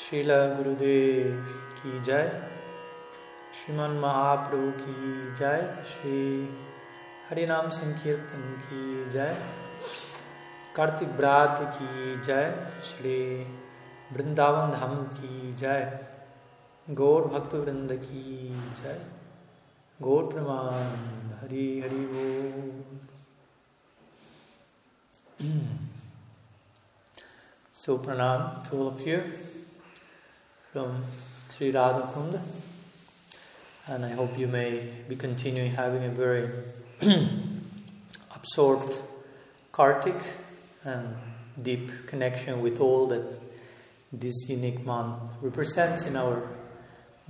शिला गुरुदेव की जय। श्रीमन महाप्रभु की जय। श्री हरिनाम संकीर्तन की जय। कार्तिक ब्रात की जय। श्री वृंदावन धाम की जय। गौर भक्त वृंद की जय। गौर प्रमाण, हरि हरि बोल। So, pranam, to of you. From Sri Radha Kunda. And I hope you may be continuing having a very absorbed Kartik and deep connection with all that this unique month represents in our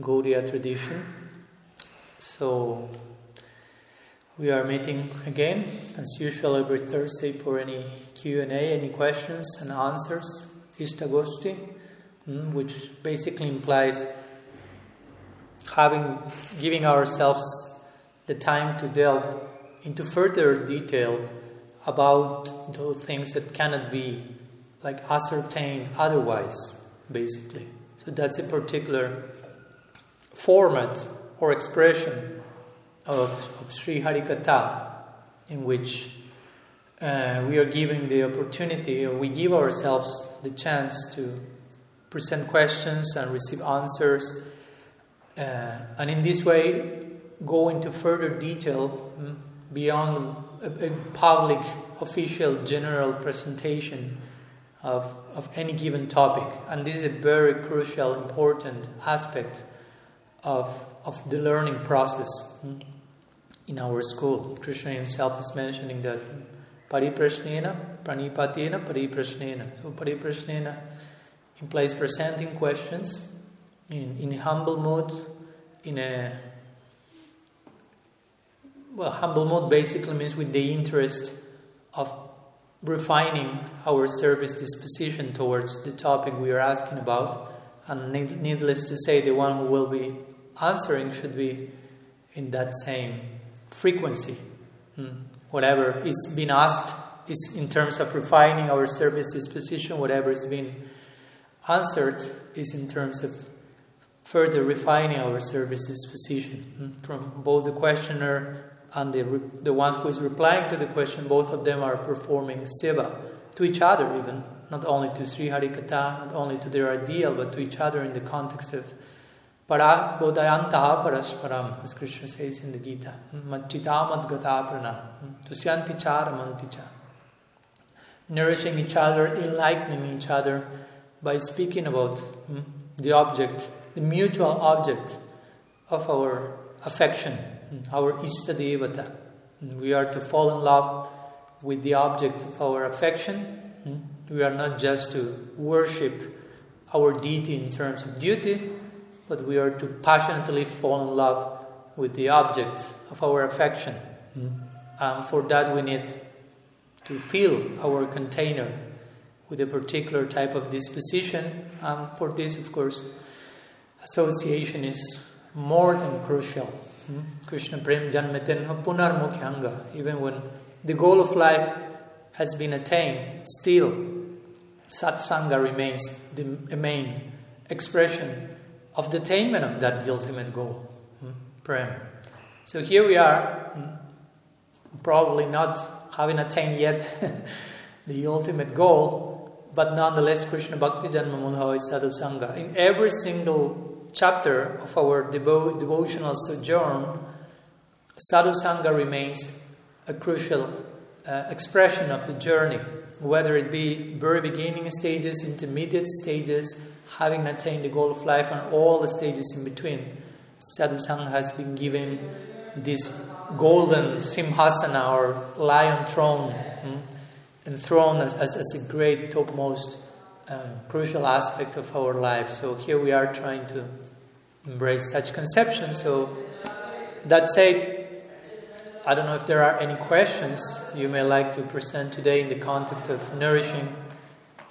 Gaudiya tradition. So we are meeting again, as usual, every Thursday for any Q and A, any questions and answers. Ishtagosti, which basically implies having giving ourselves the time to delve into further detail about those things that cannot be like ascertained otherwise, basically. So that's a particular format or expression of, of Sri Harikatha in which uh, we are giving the opportunity or we give ourselves the chance to present questions and receive answers. Uh, and in this way go into further detail beyond a, a, public official general presentation of, of any given topic. And this is a very crucial important aspect of, of the learning process in our school. Krishna himself is mentioning that pariprashnena pranipatena pariprashnena. So pariprashnena implies presenting questions in, in humble mode, in a well humble mode basically means with the interest of refining our service disposition towards the topic we are asking about. And needless to say the one who will be answering should be in that same frequency. Hmm. Whatever is being asked is in terms of refining our service disposition whatever is being answered is in terms of further refining our service disposition hmm, from both the questioner and the, the one who is replying to the question, both of them are performing seva to each other, even not only to Sri Harikatha, not only to their ideal, but to each other in the context of para bodayantaha parasparam, as Krishna says in the Gita, hmm, machita madgata hmm, tusyanti chara manticha. Nourishing each other, enlightening each other by speaking about hmm, the object, the mutual object of our affection hmm, our Ishta Devata. Hmm, we are to fall in love with the object of our affection. Hmm, we are not just to worship our deity in terms of duty, but we are to passionately fall in love with the object of our affection. And for that, we need to fill our container with a particular type of disposition. And for this, of course, association is more than crucial. Hmm? Krishna Prem Punar Mukhyanga. Even when the goal of life has been attained, still satsanga remains the main expression of the attainment of that ultimate goal. Hmm? Prem. So here we are, hmm, probably not having attained yet the ultimate goal, but nonetheless Krishna Bhakti Janmamudha is Sadhu Sangha. In every single chapter of our devo- devotional sojourn, Sadhu Sangha remains a crucial uh, expression of the journey, whether it be very beginning stages, intermediate stages, having attained the goal of life, and all the stages in between. Sadhu Sangha has been given this golden simhasana or lion throne, hmm, enthroned as, as, as a great topmost uh, crucial aspect of our life. So here we are trying to embrace such conceptions. So that said, I don't know if there are any questions you may like to present today in the context of nourishing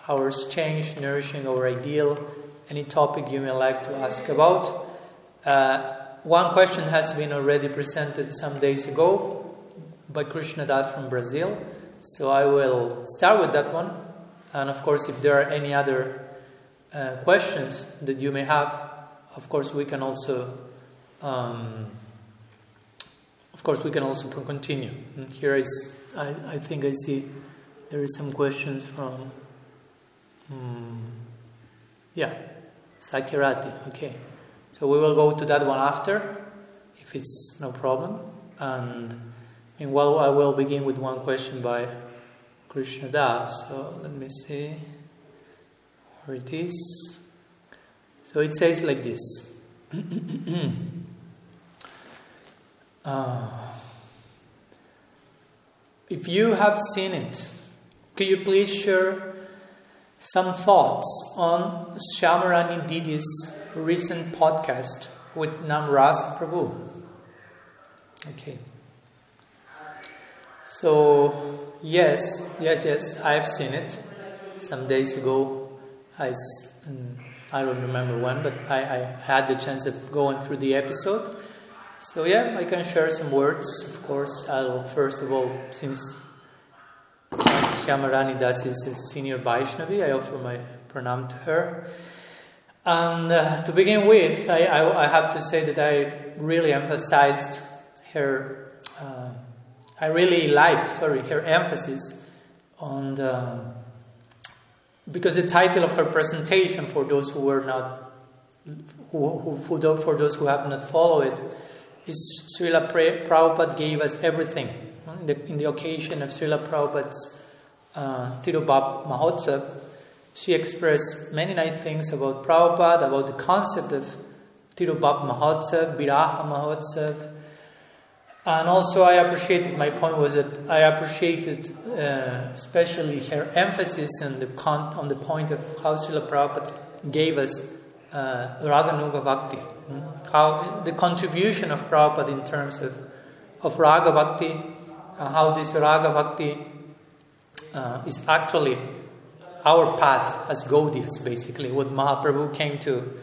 our exchange, nourishing our ideal, any topic you may like to ask about. Uh, one question has been already presented some days ago by Krishna Das from Brazil. So I will start with that one. And of course, if there are any other uh, questions that you may have, of course, we can also, um, of course, we can also continue. And here is, I, I think I see there is some questions from, um, yeah, Sakirati. Okay, so we will go to that one after, if it's no problem. And meanwhile, I will begin with one question by Krishna Das. So let me see where it is. So it says like this. uh, if you have seen it, could you please share some thoughts on Shyamarani Didi's recent podcast with Namarasa Prabhu? Okay. So, yes, yes, yes, I've seen it some days ago. I, mm, I don't remember when, but I, I had the chance of going through the episode. So, yeah, I can share some words. Of course, I'll first of all, since Shyamarani Das is a senior Vaishnavi, I offer my pranam to her. And uh, to begin with, I, I, I, have to say that I really emphasized her. I really liked, sorry, her emphasis on the, because the title of her presentation, for those who were not, who, who, who for those who have not followed it, is Srila Prabhupada gave us everything. In the, in the occasion of Srila Prabhupada's uh, Tirobhava Mahotsav, she expressed many nice things about Prabhupada, about the concept of Tirobhava Mahotsav, Viraha Mahotsav, and also, I appreciated, my point was that I appreciated uh, especially her emphasis on the, con- on the point of how Srila Prabhupada gave us uh, Raganuga Bhakti. Hmm? How the contribution of Prabhupada in terms of, of Raga Bhakti, uh, how this Raga Bhakti uh, is actually our path as Gaudiyas, basically, what Mahaprabhu came to,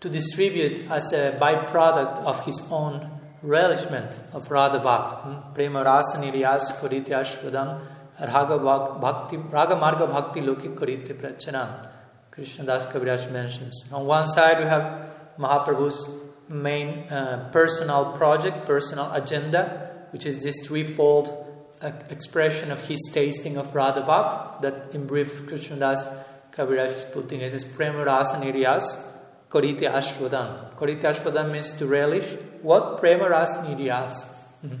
to distribute as a byproduct of his own relishment of Radha Bhakti, Prema Rasa Niryas Kurite Ashwadam, Raga Bhakti, Raga Marga Bhakti Loki Kurite Prachanam. Krishna Das Kaviraj mentions. On one side, we have Mahaprabhu's main uh, personal project, personal agenda, which is this threefold expression of his tasting of Radha Bhakti, that in brief Krishna Das Kaviraj is putting as Prema Rasa Niryas Korite Ashwadam. Korite Ashwadam means to relish what? Prema Ras Niryas. Mm-hmm.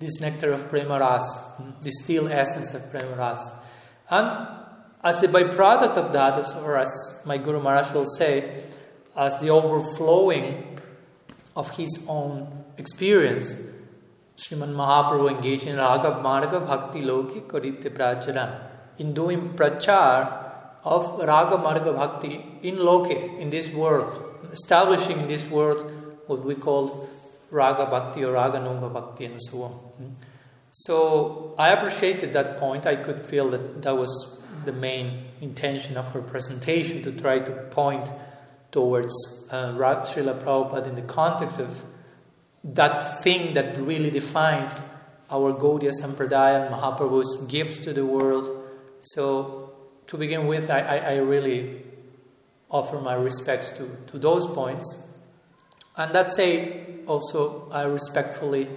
This nectar of Prema Ras, mm-hmm. the still essence of Prema Ras. And as a byproduct of that, or as my Guru Maharaj will say, as the overflowing of his own experience, Sriman Mahaprabhu engaged in Raga Marga Bhakti Loki Korite Prachara. In doing prachar, of Raga Marga Bhakti in Loke, in this world, establishing in this world what we call Raga Bhakti or Raganuga Bhakti and so on. Hmm? So I appreciated that point. I could feel that that was the main intention of her presentation to try to point towards uh, Srila Prabhupada in the context of that thing that really defines our Gaudiya Sampradaya and Mahaprabhu's gifts to the world. So to begin with, I, I, I really offer my respects to, to those points. And that said, also, I respectfully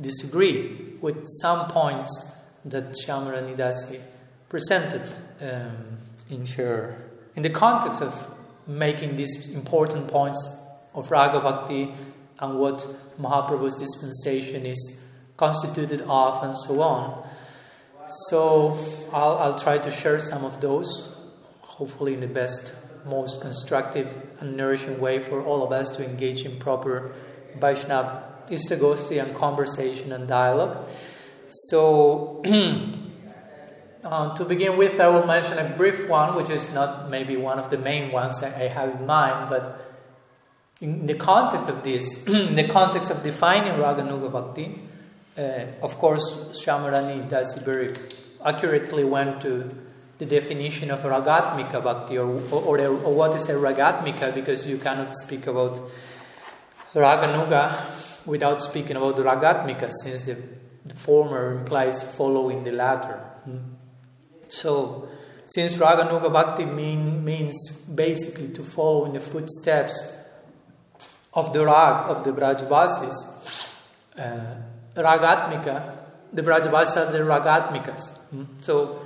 disagree with some points that Shyamarani Dasi presented um, in her, in the context of making these important points of Raga Bhakti and what Mahaprabhu's dispensation is constituted of and so on. So I'll, I'll try to share some of those, hopefully in the best, most constructive and nourishing way for all of us to engage in proper Vaishnav Istagosti and conversation and dialogue. So, uh, to begin with, I will mention a brief one, which is not maybe one of the main ones I, I have in mind, but in the context of this, in the context of defining Raganuga Bhakti, uh, of course, Shyamarani Dasi very accurately went to the definition of ragatmika bhakti or, or, or, what is a ragatmika because you cannot speak about raganuga without speaking about ragatmika since the, the former implies following the latter. Hmm. So, since Raganuga Bhakti mean, means basically to follow in the footsteps of the rag of the Brajavasis, uh, Ragatmika, the Brajavasis are the Ragatmikas. Mm? So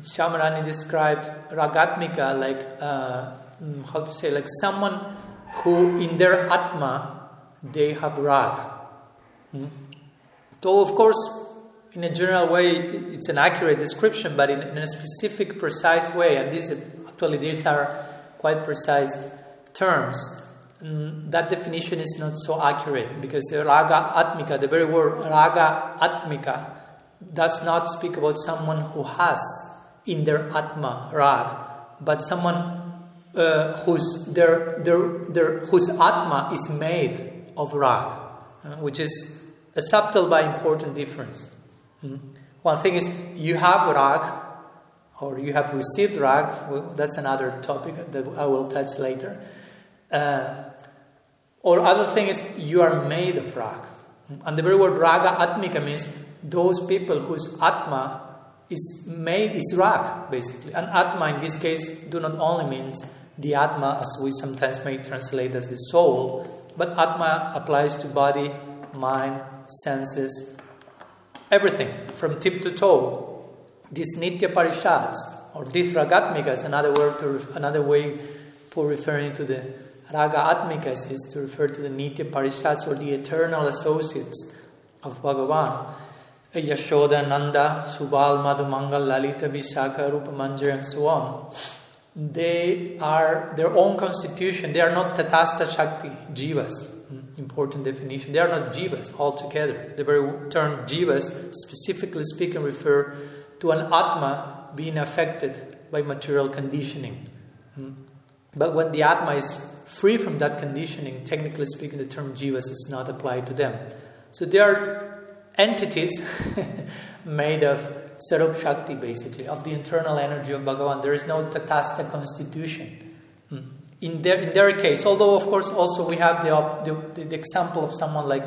Shyamarani described Ragatmika like, uh, mm, how to say, like someone who in their Atma they have rag. Mm? So, of course, in a general way, it's an accurate description, but in, in a specific, precise way, and these actually these are quite precise terms. Mm, that definition is not so accurate because raga atmika, the very word raga atmika, does not speak about someone who has in their atma rag, but someone uh, whose their, their, their whose atma is made of rag, uh, which is a subtle but important difference. Hmm? One thing is you have rag, or you have received rag. That's another topic that I will touch later. Uh, or other thing is you are made of rag. And the very word raga atmika means those people whose atma is made is rag, basically. And atma in this case do not only means the atma as we sometimes may translate as the soul, but atma applies to body, mind, senses, everything from tip to toe. These nitya parishads or these ragatmikas, another word to another way for referring to the raga atmikas is to refer to the nitya parishads or the eternal associates of Bhagavan. Yashoda, Nanda, Subal, Madhu, Mangal, Lalita, Vishaka, Rupa, Manjari, and so on. They are their own constitution. They are not Tatastha Shakti, Jivas important definition. They are not jivas altogether. The very term jivas, specifically speaking, refer to an atma being affected by material conditioning. Hmm? But when the atma is free from that conditioning, technically speaking, the term jivas is not applied to them. So they are entities made of Swarup Shakti, basically, of the internal energy of Bhagavan. There is no Tatastha constitution. Hmm? in their, in their case, although of course also we have the, the, the, example of someone like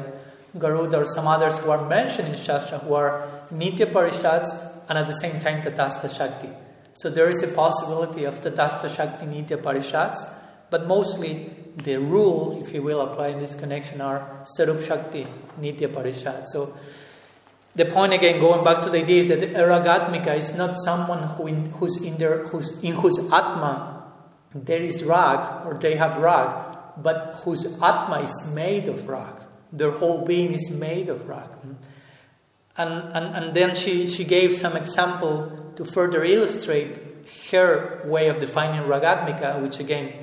Garuda or some others who are mentioned in Shastra who are Nitya Parishads and at the same time Tatastha Shakti. So there is a possibility of Tatastha Shakti Nitya Parishads, but mostly the rule, if you will, apply in this connection are Swarup Shakti Nitya Parishad. So the point again, going back to the idea, is that Ragatmika is not someone who in, who's in their, who's, in whose Atma there is rag, or they have rag, but whose atma is made of rag. Their whole being is made of rag. And, and, and then she, she gave some example to further illustrate her way of defining ragatmika, which again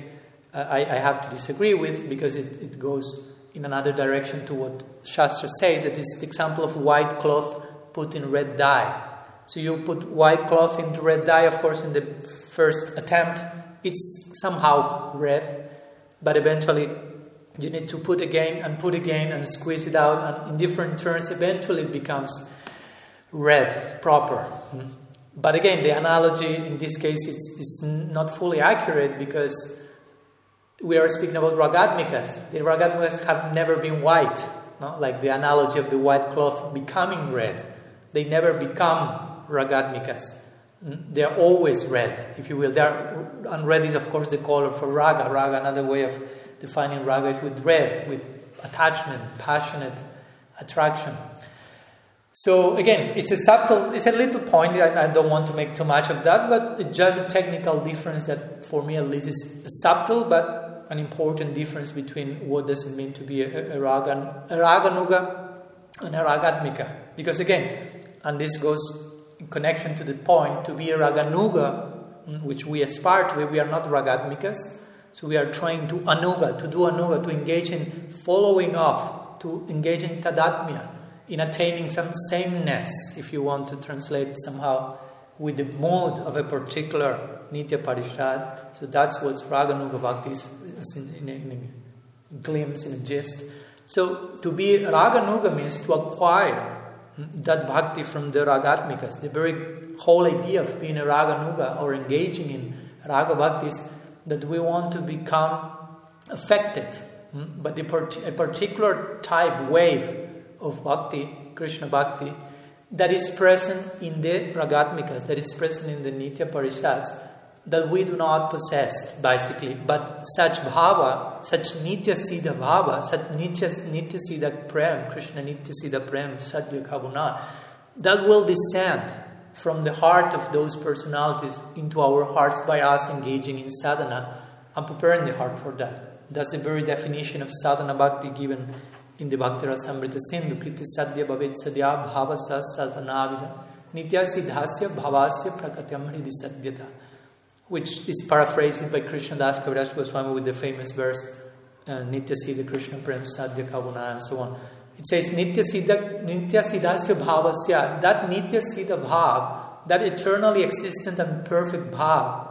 I, I have to disagree with because it, it goes in another direction to what Shastra says that is the example of white cloth put in red dye. So you put white cloth into red dye, of course, in the first attempt, it's somehow red, but eventually you need to put again and put again and squeeze it out, and in different turns, eventually it becomes red proper. Hmm. But again, the analogy in this case is, is not fully accurate because we are speaking about ragatmikas. The ragatmikas have never been white, no? like the analogy of the white cloth becoming red. They never become ragatmikas. Mm, they're always red, if you will. They're, and red is, of course, the color for raga. Raga, another way of defining raga is with red, with attachment, passionate attraction. So again, it's a subtle, it's a little point. I, I, don't want to make too much of that, but it's just a technical difference that, for me at least, is subtle but an important difference between what does it mean to be a, a, raga, a raganuga and a ragatmika. Because again, and this goes in connection to the point, to be a raganuga, mm, which we aspire to we are not ragatmikas. So we are trying to anuga, to do anuga, to engage in following off, to engage in tadatmya, in attaining some sameness, if you want to translate somehow, with the mode of a particular nitya parishad. So that's what raganuga bhakti is, in, in, in a glimpse, in a gist. So to be raganuga means to acquire that bhakti from the ragatmikas. The very whole idea of being a raganuga or engaging in raga bhakti is that we want to become affected hmm, part- a particular type, wave of bhakti, Krishna bhakti, that is present in the Ragatmikas, that is present in the Nitya Parishads, that we do not possess, basically. But such bhava, such Nitya Siddha bhava, such Nitya, nitya Siddha Prem, Krishna Nitya Siddha Prem, Sadhya Kavuna, that will descend from the heart of those personalities into our hearts by us engaging in sadhana and preparing the heart for that. That's the very definition of sadhana bhakti given in the Bhakti Rasamrita Sindhu, Kriti Sadhya Bhavet Sadhya Bhavasa Sadhanavida Nitya Siddhasya Bhavasya Prakatyam Hridi Sadhyata which is paraphrased by Krishna Das Kaviraj Goswami with the famous verse uh, Nitya Siddha Krishna Prem Sadhya Kavuna and so on. It says Nitya Siddha Nitya Siddhasya Bhavasya that Nitya Siddha Bhav, that eternally existent and perfect Bhav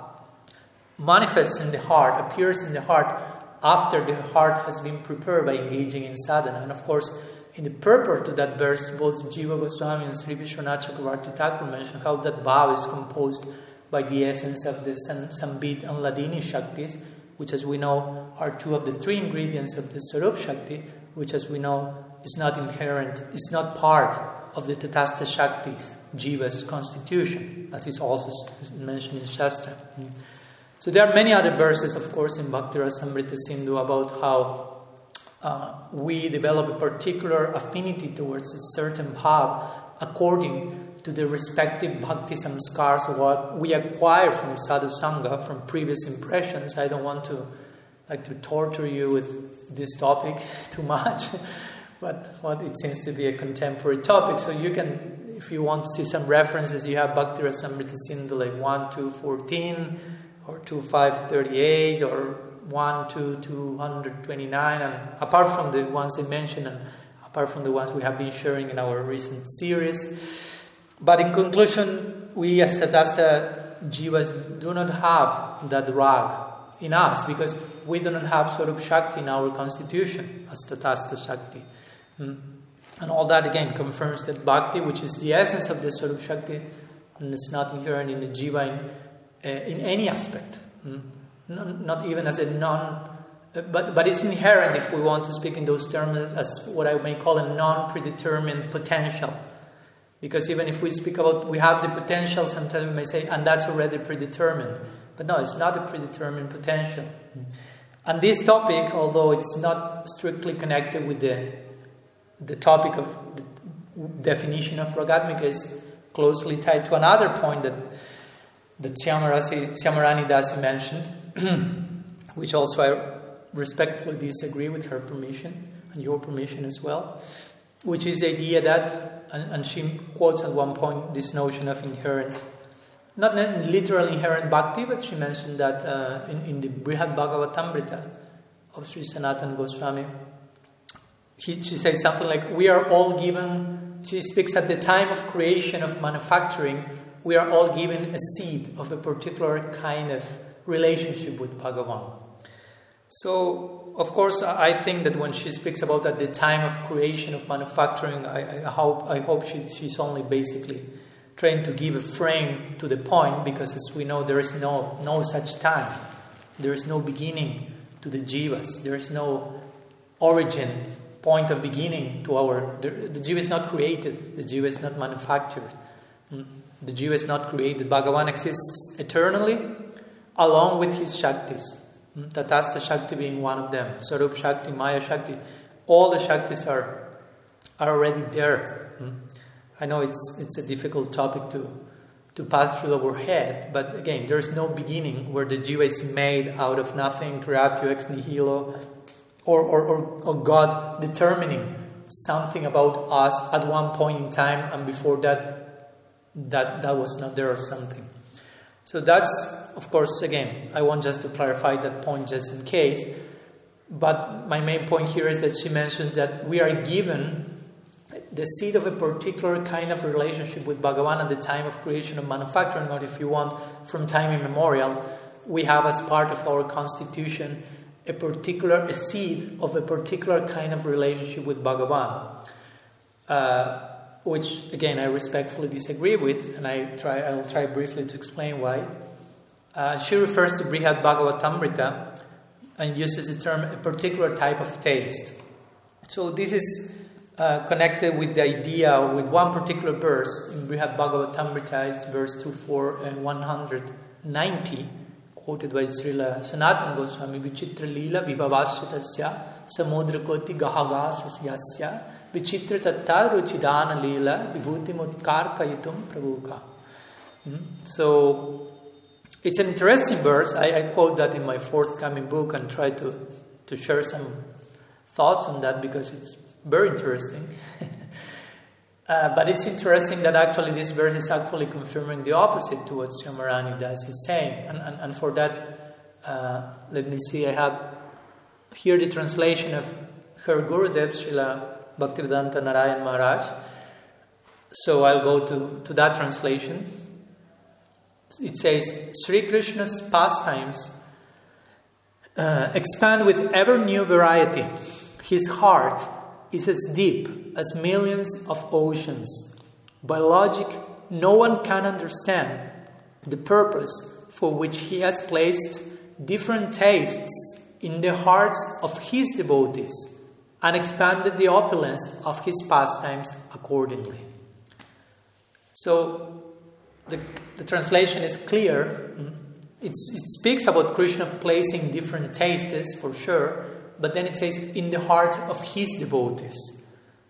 manifests in the heart, appears in the heart after the heart has been prepared by engaging in sadhana. And of course, in the purport to that verse, both Jiva Goswami and Sri Vishwanath Chakravarti Thakur mention how that bhav is composed by the essence of the Sambit and Hladini Shaktis, which, as we know, are two of the three ingredients of the Swarup Shakti, which, as we know, is not inherent, is not part of the Tatastha Shaktis, Jiva's constitution, as is also mentioned in Shastra. So there are many other verses, of course, in Bhakti Rasamrita Sindhu about how uh, we develop a particular affinity towards a certain bhav according to the respective bhakti samskars, what we acquire from sadhu sangha, from previous impressions. I don't want to like to torture you with this topic too much, but well, it seems to be a contemporary topic. So you can, if you want to see some references, you have Bhakti Rasamrita Sindhu like 1 2, 14 or 2, 5, 38, or 1 2, 229 and apart from the ones I mentioned and apart from the ones we have been sharing in our recent series. But in conclusion, we as Tatastha Jivas do not have that rag in us because we do not have Swarup Shakti in our constitution as Tatastha Shakti. Hmm. And all that again confirms that Bhakti, which is the essence of the Swarup Shakti, it's not inherent in the Jiva in, uh, in any aspect, mm? not, not, even as a non, uh, but, but it's inherent if we want to speak in those terms as what I may call a non predetermined potential. Because even if we speak about we have the potential, sometimes we may say, and that's already predetermined. But no, it's not a predetermined potential. And this topic, although it's not strictly connected with the, the topic of the definition of Ragatmika, is closely tied to another point that that Syamarani Dasi mentioned, which also I respectfully disagree with her permission and your permission as well, which is the idea that, and, and she quotes at one point this notion of inherent, not literally inherent bhakti, but she mentioned that uh, in, in the Brihad Bhagavatamrita of Sri Sanatan Goswami, he, she says something like, We are all given, she speaks at the time of creation of manufacturing, we are all given a seed of a particular kind of relationship with Bhagavan. So, of course, I think that when she speaks about at the time of creation of manufacturing, I, I hope, I hope she, she's only basically trying to give a frame to the point because, as we know, there is no, no such time. There is no beginning to the jivas. There is no origin, point of beginning to our. The, the jiva is not created, the jiva is not manufactured. Hmm? The jiva is not created. Bhagavan exists eternally along with his Shaktis. Hmm? Tatastha Shakti being one of them. Swarup Shakti, Maya Shakti. All the Shaktis are, are already there. Hmm? I know it's, it's a difficult topic to, to pass through our head, but again, there's no beginning where the jiva is made out of nothing, creatio ex nihilo, or, or, or, or God determining something about us at one point in time, and before that, that that was not there or something. So that's, of course, again, I want just to clarify that point just in case. But my main point here is that she mentions that we are given the seed of a particular kind of relationship with Bhagavan at the time of creation of manufacturing, or if you want, from time immemorial. We have as part of our constitution a particular a seed of a particular kind of relationship with Bhagavan. Uh, which again I respectfully disagree with, and I try I will try briefly to explain why. Uh, she refers to Brihad Bhagavatamrita and uses the term a particular type of taste. So this is uh, connected with the idea, with one particular verse in Brihad Bhagavatamrita, it's verse 24 and 190, quoted by Srila Sanatan Goswami, Vichitra Leela Vibhavasyatasya Samudra Koti Gahagasasya Vichitra Tatta Ruchidana Leela Vibhuti Mutkar Kayitum Prabhuka. Hmm? So, it's an interesting verse. I, quote that in my forthcoming book and try to, to share some thoughts on that because it's very interesting. uh, but it's interesting that actually this verse is actually confirming the opposite to what Syamarani Das is saying. And, and, and for that, uh, let me see, I have here the translation of her Gurudev, Srila Bhaktivedanta Narayan Maharaj. So I'll go to, to that translation. It says, Sri Krishna's pastimes uh, expand with ever new variety. His heart is as deep as millions of oceans. By logic, no one can understand the purpose for which he has placed different tastes in the hearts of his devotees and expanded the opulence of his pastimes accordingly. So, the, the translation is clear. It's, it speaks about Krishna placing different tastes for sure, but then it says in the heart of his devotees.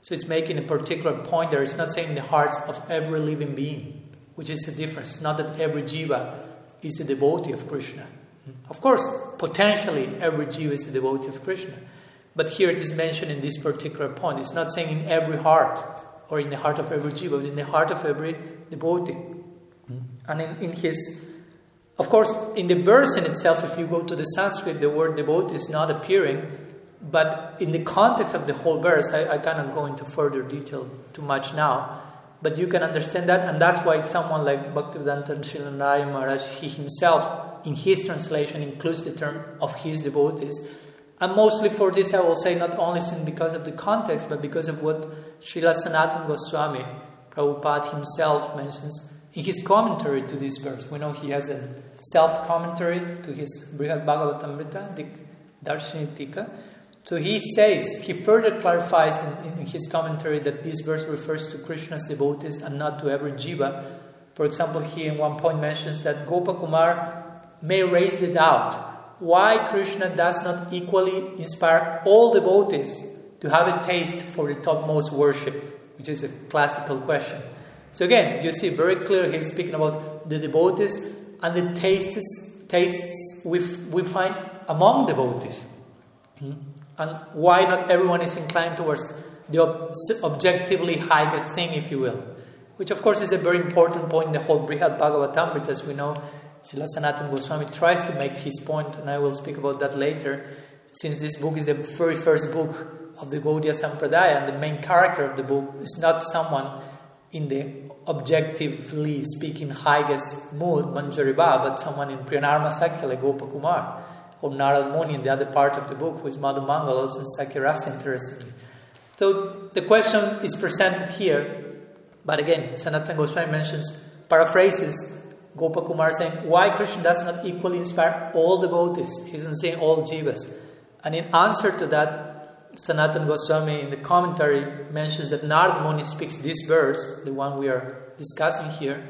So it's making a particular point there. It's not saying the hearts of every living being, which is a difference. It's not that every jiva is a devotee of Krishna. Of course, potentially every jiva is a devotee of Krishna. But here it is mentioned in this particular point. It's not saying in every heart or in the heart of every jiva, but in the heart of every devotee. Hmm. And in, in his of course, in the verse in itself, if you go to the Sanskrit, the word devotee is not appearing, but in the context of the whole verse, I, I cannot go into further detail too much now, but you can understand that, and that's why someone like Bhaktivedanta Srila Narayan Maharaj, he himself, in his translation, includes the term of his devotees. And mostly for this, I will say not only because of the context, but because of what Srila Sanatan Goswami, Prabhupada himself mentions in his commentary to this verse. We know he has a self commentary to his Brihad Bhagavatamrita, the Darshinitika. So he says, he further clarifies in, in, his commentary that this verse refers to Krishna's devotees and not to every jiva. For example, he in one point mentions that Gopakumar may raise the doubt why Krishna does not equally inspire all devotees to have a taste for the topmost worship, which is a classical question. So again, you see very clear he's speaking about the devotees and the tastes, tastes we, we find among devotees. Hmm? And why not everyone is inclined towards the ob- objectively higher thing, if you will. Which, of course, is a very important point in the whole Brihad Bhagavatamrita, as we know. Srila Sanatan Goswami tries to make his point, and I will speak about that later, since this book is the very first book of the Gaudiya Sampradaya, and the main character of the book is not someone in the objectively speaking highest mood, Manjariba, but someone in Priyanarma Sakhya like Gopakumar or Narad Muni in the other part of the book, who is Madhu Mangal, also in Sakhyarasa, interestingly. So the question is presented here, but again, Sanatan Goswami mentions, paraphrases Gopakumar saying, why Krishna does not equally inspire all the devotees? He isn't saying all jivas. And in answer to that, Sanatan Goswami in the commentary mentions that Narad Muni speaks this verse, the one we are discussing here,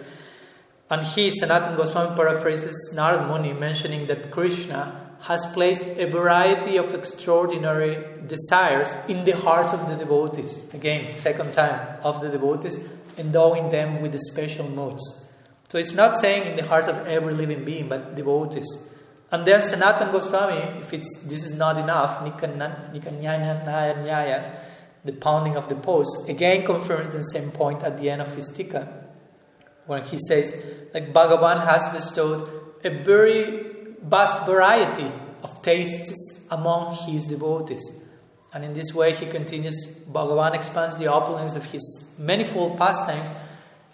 and he, Sanatan Goswami, paraphrases Narad Muni, mentioning that Krishna has placed a variety of extraordinary desires in the hearts of the devotees. Again, second time, of the devotees, endowing them with the special moods. So it's not saying in the hearts of every living being, but devotees. And then Sanatan Goswami, if it's, this is not enough, Nikanyaya Nyaya, the pounding of the post, again confirms the same point at the end of his tika, when he says, like Bhagavan has bestowed a very vast variety of tastes among his devotees. And in this way, he continues, Bhagavan expands the opulence of his manifold pastimes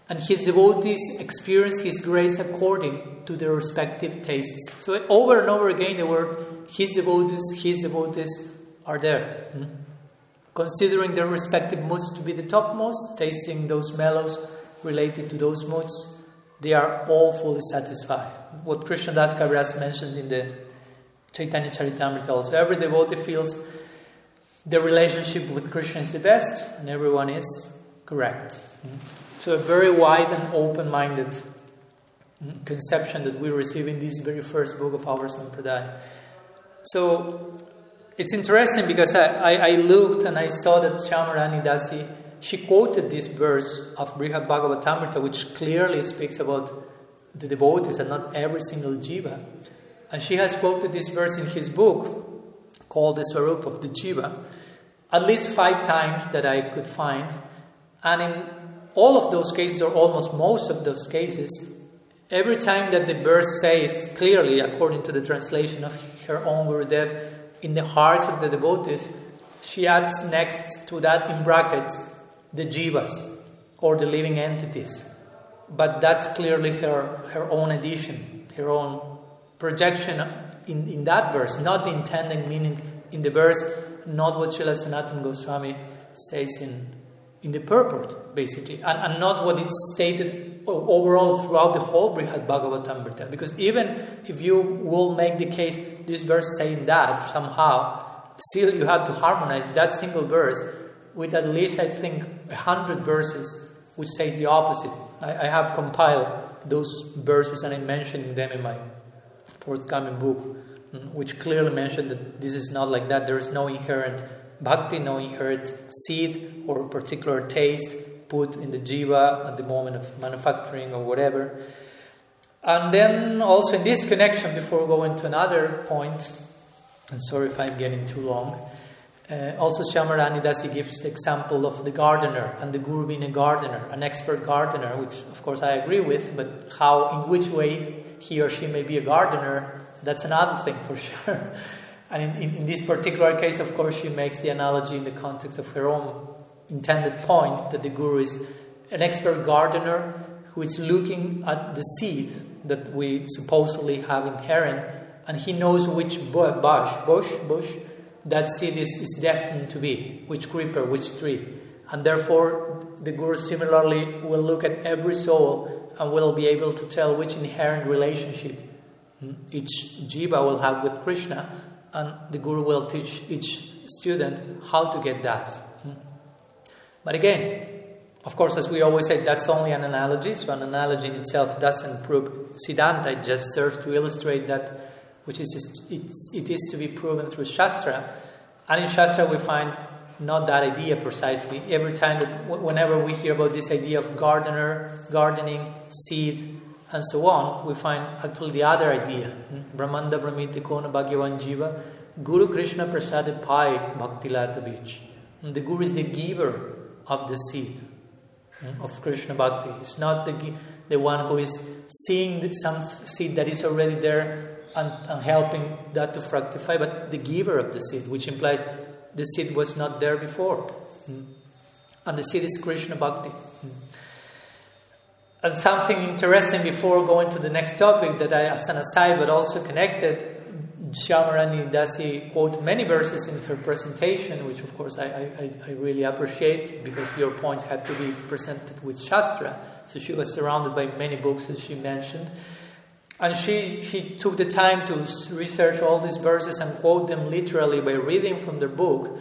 and his devotees experience his grace according to their respective tastes. So over and over again, the word his devotees, his devotees are there. Hmm? Considering their respective moods to be the topmost, tasting those mellows related to those moods, they are all fully satisfied. What Krishna Das Kaviraj mentions in the Chaitanya Charitamrita also. Every devotee feels the relationship with Krishna is the best and everyone is correct. So, a very wide and open minded conception that we receive in this very first book of our Sampradaya. So, it's interesting because I, I, I, looked and I saw that Shyamarani Dasi, she quoted this verse of Brihad Bhagavatamrita, which clearly speaks about the devotees and not every single jiva. And she has quoted this verse in his book called The Swarup of the Jiva at least five times that I could find. And in all of those cases, or almost most of those cases, every time that the verse says clearly, according to the translation of her own Gurudev, in the hearts of the devotees, she adds next to that in brackets the jivas or the living entities. But that's clearly her, her own addition, her own projection in, in that verse, not the intended meaning in the verse, not what Srila Sanatan Goswami says in, in the purport, basically, and, and not what is stated overall throughout the whole Brihad Bhagavatamrita. Because even if you will make the case, this verse saying that somehow, still you have to harmonize that single verse with at least, I think, a hundred verses which says the opposite. I, I have compiled those verses and I'm mentioning them in my forthcoming book, mm, which clearly mention that this is not like that. There is no inherent bhakti, no inherent seed or particular taste put in the jiva at the moment of manufacturing or whatever. And then also in this connection, before going to another point, and sorry if I'm getting too long, uh, also Shyamarani Dasi gives the example of the gardener and the guru being a gardener, an expert gardener, which of course I agree with, but how, in which way he or she may be a gardener, that's another thing for sure. And in, in, in this particular case, of course, she makes the analogy in the context of her own intended point that the guru is an expert gardener who is looking at the seed that we supposedly have inherent, and he knows which bush, bush, bush that seed is, is destined to be, which creeper, which tree. And therefore, the Guru similarly will look at every soul and will be able to tell which inherent relationship hmm, each jiva will have with Krishna, and the Guru will teach each student how to get that. Hmm. But again, of course, as we always say, that's only an analogy, so an analogy in itself doesn't prove Siddhanta, it just serves to illustrate that which is it is to be proven through Shastra. And in Shastra, we find not that idea precisely. Every time that, whenever we hear about this idea of gardener, gardening, seed, and so on, we find actually the other idea. Hmm? Brahmanda Brahmiti Kona Bhagyavan Jiva, Guru Krishna Prasad Pai Bhakti Lata Bij. The Guru is the giver of the seed hmm, of Krishna Bhakti. It's not the, the one who is seeing some seed that is already there and, and helping that to fructify, but the giver of the seed, which implies the seed was not there before. Mm. And the seed is Krishna Bhakti. And something interesting before going to the next topic that I, as an aside, but also connected, Shyamarani Dasi quoted many verses in her presentation, which of course I, I, I really appreciate because your points had to be presented with Shastra. So she was surrounded by many books, as she mentioned. And she, she took the time to research all these verses and quote them literally by reading from the book.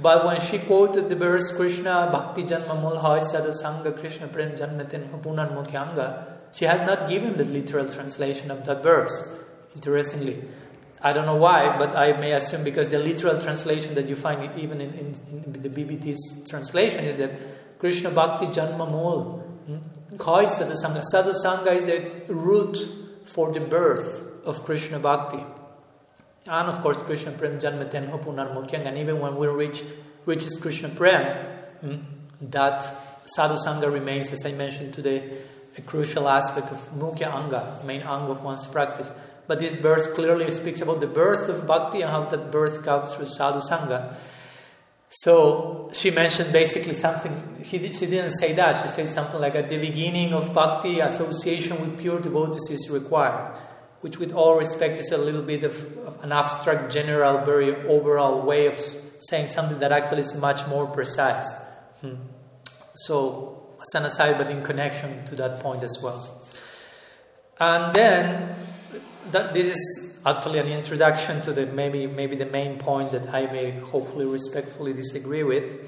But when she quoted the verse Krishna Bhakti Janma Mul Sadhu Sangha Krishna Prem Janmatin Punan Mukhyanga, she has not given the literal translation of that verse, interestingly. I don't know why, but I may assume because the literal translation that you find even in, in, in the BBT's translation is that Krishna Bhakti Janma Mul. Hmm, Koi Sadhu Sangha. Sadhu Sangha is the root for the birth of Krishna Bhakti. And of course, Krishna Prem Janmaten Hopunar Mukyang. And even when we reach reaches Krishna Prem, hmm, that sadhu sangha remains, as I mentioned today, a crucial aspect of Mukhya Anga, main anga of one's practice. But this verse clearly speaks about the birth of bhakti and how that birth comes through sadhu sangha. So she mentioned basically something, she, did, she didn't say that, she said something like at the beginning of bhakti, association with pure devotees is required, which with all respect is a little bit of, of an abstract, general, very overall way of saying something that actually is much more precise. Hmm. So, as an aside, but in connection to that point as well. And then, that, this is actually an introduction to the maybe maybe the main point that I may hopefully respectfully disagree with,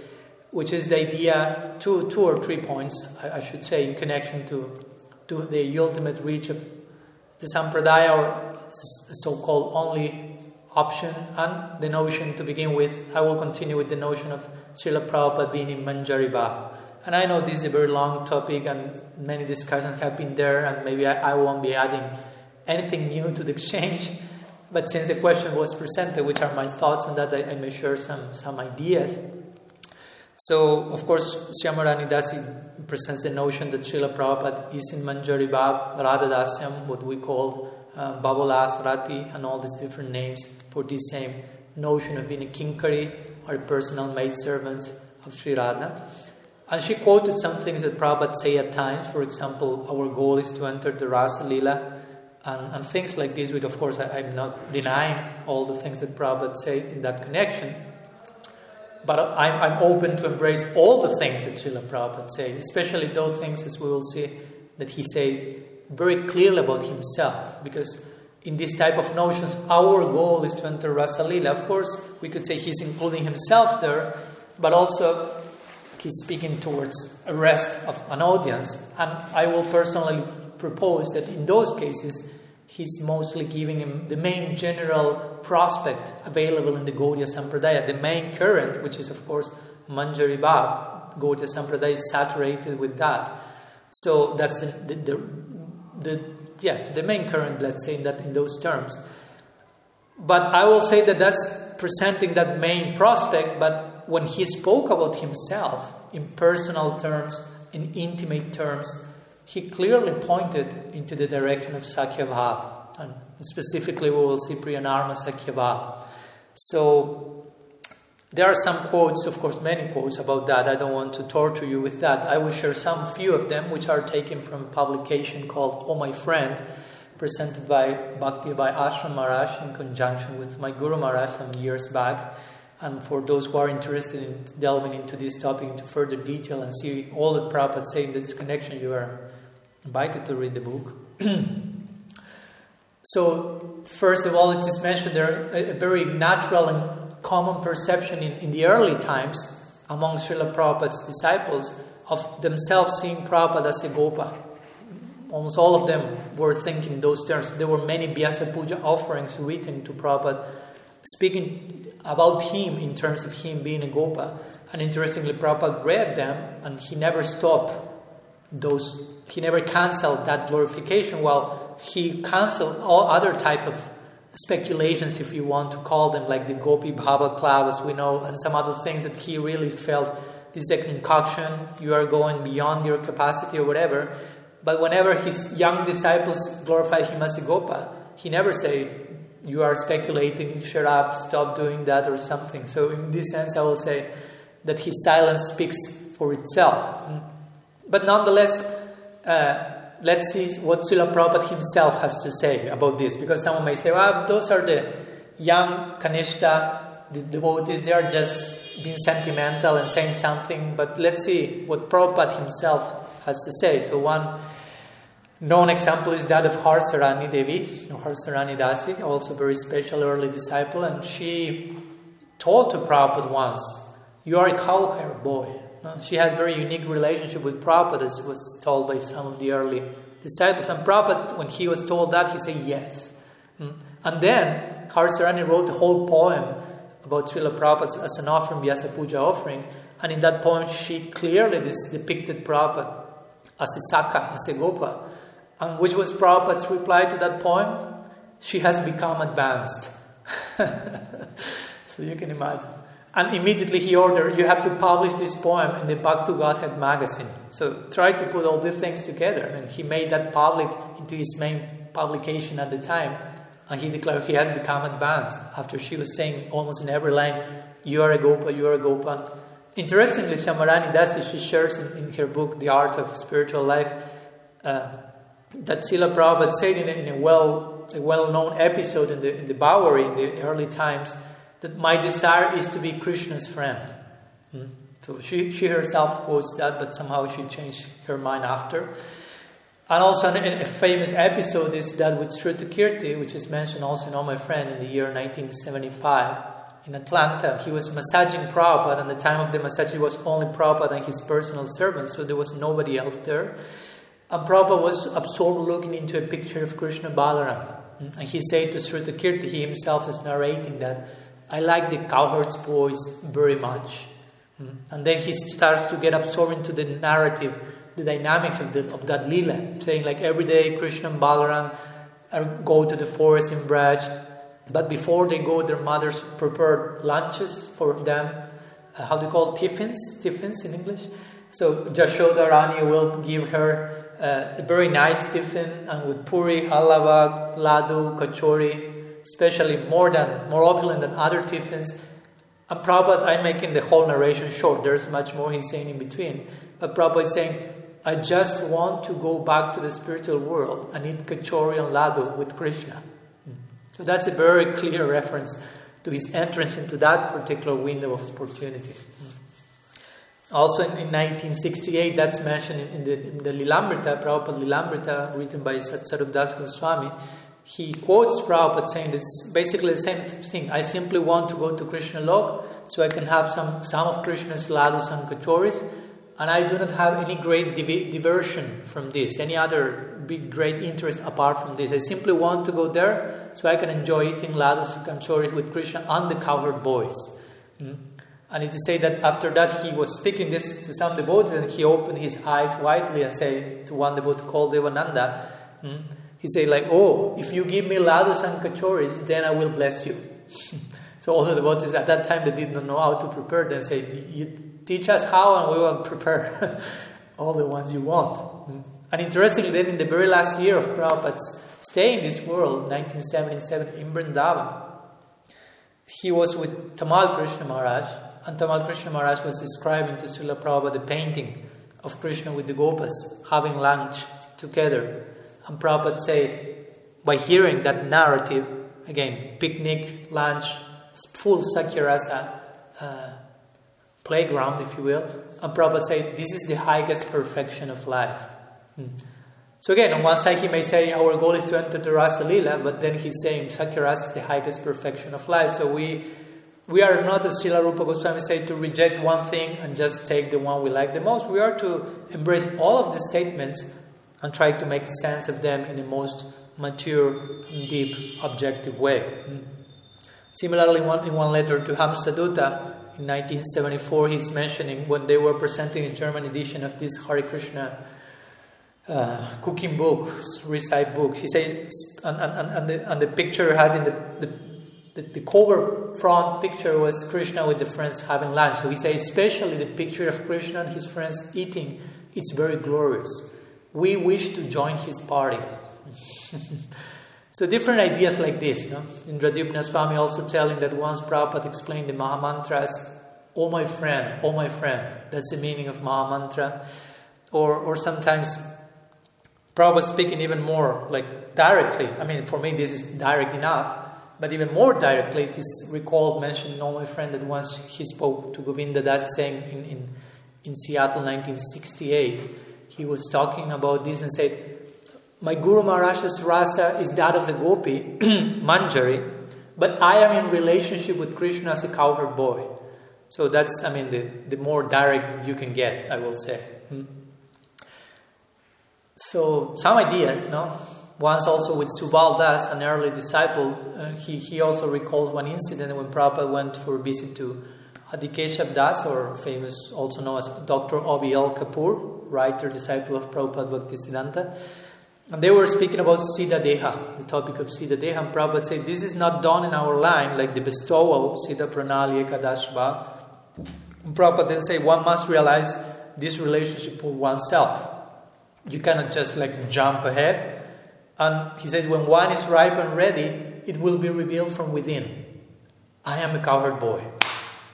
which is the idea two two or three points I, I should say in connection to to the ultimate reach of the sampradaya or so-called only option and the notion to begin with. I will continue with the notion of Srila Prabhupada being in Manjari Bhav. And I know this is a very long topic and many discussions have been there, and maybe I, I won't be adding anything new to the exchange. But since the question was presented, which are my thoughts on that, I, I may share some, some ideas. So, of course, Syamarani Dasi presents the notion that Srila Prabhupada is in Manjari Bhav, Radha Dasyam, what we call uh, Bhavollasa, Rati, and all these different names for this same notion of being a kinkari or personal maidservant of Sri Radha. And she quoted some things that Prabhupada say at times. For example, our goal is to enter the Rasa Lila and, and things like this, which of course I, am not denying all the things that Prabhupada say in that connection. But I'm, I'm open to embrace all the things that Srila Prabhupada says, especially those things, as we will see, that he says very clearly about himself. Because in this type of notions, our goal is to enter Rasa Lila. Of course, we could say he's including himself there, but also he's speaking towards a rest of an audience. And I will personally propose that in those cases, he's mostly giving him the main general prospect available in the Gaudiya Sampradaya, the main current, which is, of course, Manjari Bhav. Gaudiya Sampradaya is saturated with that. So that's the, the, the, the, yeah, the main current, let's say, in, that, in those terms. But I will say that that's presenting that main prospect, but when he spoke about himself in personal terms, in intimate terms, he clearly pointed into the direction of Sakhyabhav. And specifically, we will see Priyanarma Sakhyabhav. So, there are some quotes, of course, many quotes about that. I don't want to torture you with that. I will share some few of them, which are taken from a publication called Oh My Friend, presented by Bhakti by Ashram Maharaj in conjunction with my Guru Maharaj some years back. And for those who are interested in delving into this topic into further detail and see all that Prabhupada say in this connection, you are invited to read the book. so, first of all, it is mentioned there a, a very natural and common perception in, in the early times among Srila Prabhupada's disciples of themselves seeing Prabhupada as a Gopa. Almost all of them were thinking those terms. There were many Vyasa Puja offerings written to Prabhupada speaking about him in terms of him being a Gopa. And interestingly, Prabhupada read them and he never stopped those, he never cancelled that glorification while he cancelled all other type of speculations, if you want to call them, like the Gopi Bhava Club, as we know, and some other things that he really felt this is a concoction, you are going beyond your capacity or whatever. But whenever his young disciples glorified him as a Gopa, he never said, you are speculating, shut up, stop doing that, or something. So, in this sense, I will say that his silence speaks for itself. But nonetheless, uh, let's see what Srila Prabhupada himself has to say about this, because someone may say, well, those are the young Kanishta, the devotees, they are just being sentimental and saying something, but let's see what Prabhupada himself has to say. So, one known example is that of Harsharani Devi, Harsharani Dasi, also very special early disciple, and she told to Prabhupada once, You are a cowherd boy. She had a very unique relationship with Prabhupada, as was told by some of the early disciples. And Prabhupada, when he was told that, he said yes. Hmm. And then Harsharani wrote a whole poem about Srila Prabhupada as an offering, Vyasa Puja offering. And in that poem, she clearly depicted Prabhupada as a Sakha, as a Gopa. And which was Prabhupada's reply to that poem? She has become advanced. so you can imagine. And immediately he ordered, you have to publish this poem in the Back to Godhead magazine. So try to put all these things together. And he made that public into his main publication at the time. And he declared he has become advanced after she was saying almost in every line, You are a Gopa, you are a Gopa. Interestingly, Syamarani Dasi, she shares in, in, her book, The Art of Spiritual Life, uh, that Srila Prabhupada said in a, in a well a well-known episode in the in the Bowery in the early times that my desire is to be Krishna's friend. Hmm? So she, she herself quotes that, but somehow she changed her mind after. And also, a famous episode is that with Srutakirti, which is mentioned also in All My Friend in the year 1975 in Atlanta. He was massaging Prabhupada, and the time of the massage, it was only Prabhupada and his personal servant, so there was nobody else there. And Prabhupada was absorbed looking into a picture of Krishna Balaram. And he said to Srutakirti, he himself is narrating that, I like the cowherd's voice very much. And then he starts to get absorbed into the narrative, the dynamics of, the, of that lila, saying like every day Krishna and Balaram go to the forest in Braj, but before they go, their mothers prepare lunches for them. Uh, how you call it? tiffins? Tiffins in English. So Yashoda Rani will give her uh, a very nice tiffin and with puri, halava, ladu, kachori, especially more than more opulent than other tiffins. And Prabhupada, I'm making the whole narration short. There's much more he's saying in between. But Prabhupada is saying, I just want to go back to the spiritual world and eat kachori and ladu with Krishna. So that's a very clear reference to his entrance into that particular window of opportunity. Also in, in 1968, that's mentioned in, in, the, in the Lilamrita, Prabhupada Lilamrita, written by Satsvarup Das Goswami. He quotes Prabhupada saying it's basically the same thing. I simply want to go to Krishna Lok so I can have some, some of Krishna's ladus and kachoris, and I do not have any great div- diversion from this, any other big great interest apart from this. I simply want to go there so I can enjoy eating ladus and kachoris with Krishna and the cowherd boys. Mm? And it is said that after that he was speaking this to some devotees and he opened his eyes widely and said to one devotee called Devananda, mm, he said like, oh, if you give me ladus and kachoris, then I will bless you. so all the devotees at that time they did not know how to prepare them say, you teach us how and we will prepare all the ones you want. And interestingly then in the very last year of Prabhupada's stay in this world, 1977 in Vrindavan, he was with Tamal Krishna Maharaj and Tamal Krishna Maharaj was describing to Srila Prabhupada the painting of Krishna with the Gopas having lunch together. And Prabhupada say, by hearing that narrative, again, picnic, lunch, full Sakhyarasa uh, playground, if you will, and Prabhupada say, this is the highest perfection of life. Hmm. So again, on one side he may say our goal is to enter the Rasa Lila, but then he's saying Sakhyarasa is the highest perfection of life. So we we are not, as Srila Rupa Goswami said, to reject one thing and just take the one we like the most. We are to embrace all of the statements and try to make sense of them in the most mature, deep, objective way. Similarly, one, in one letter to Hamsadutta in 1974, he's mentioning when they were presenting a German edition of this Hare Krishna uh, cooking book, recite book. He says, and, and, and, the, and the picture had in the, the the, the cover front picture was Krishna with the friends having lunch. So he says, especially the picture of Krishna and his friends eating, it's very glorious. We wish to join his party. so different ideas like this. No? Indradyumna Swami also telling that once Prabhupada explained the Mahamantras, oh my friend, oh my friend. That's the meaning of Mahamantra. Or, or sometimes Prabhupada speaking even more like directly. I mean, for me, this is direct enough but even more directly, it is recalled, mentioned, know my friend that once he spoke to Govinda Das saying in, in, in Seattle 1968, he was talking about this and said, My Guru Maharaj's rasa is that of the gopi, Manjari, but I am in relationship with Krishna as a cowherd boy. So that's, I mean, the, the more direct you can get, I will say. Hmm. So, some ideas, no? Once also with Subal Das, an early disciple, uh, he, he also recalls one incident when Prabhupada went for a visit to Adikeshav Das, or famous, also known as Dr. O.B.L. Kapoor, writer, disciple of Prabhupada Bhaktisiddhanta. And they were speaking about Siddha Deha, the topic of Siddha Deha. And Prabhupada said, This is not done in our line, like the bestowal, Siddha Pranali Ekadashva. And Prabhupada then said, One must realize this relationship with oneself. You cannot just like jump ahead and he says, when one is ripe and ready, it will be revealed from within. I am a cowherd boy,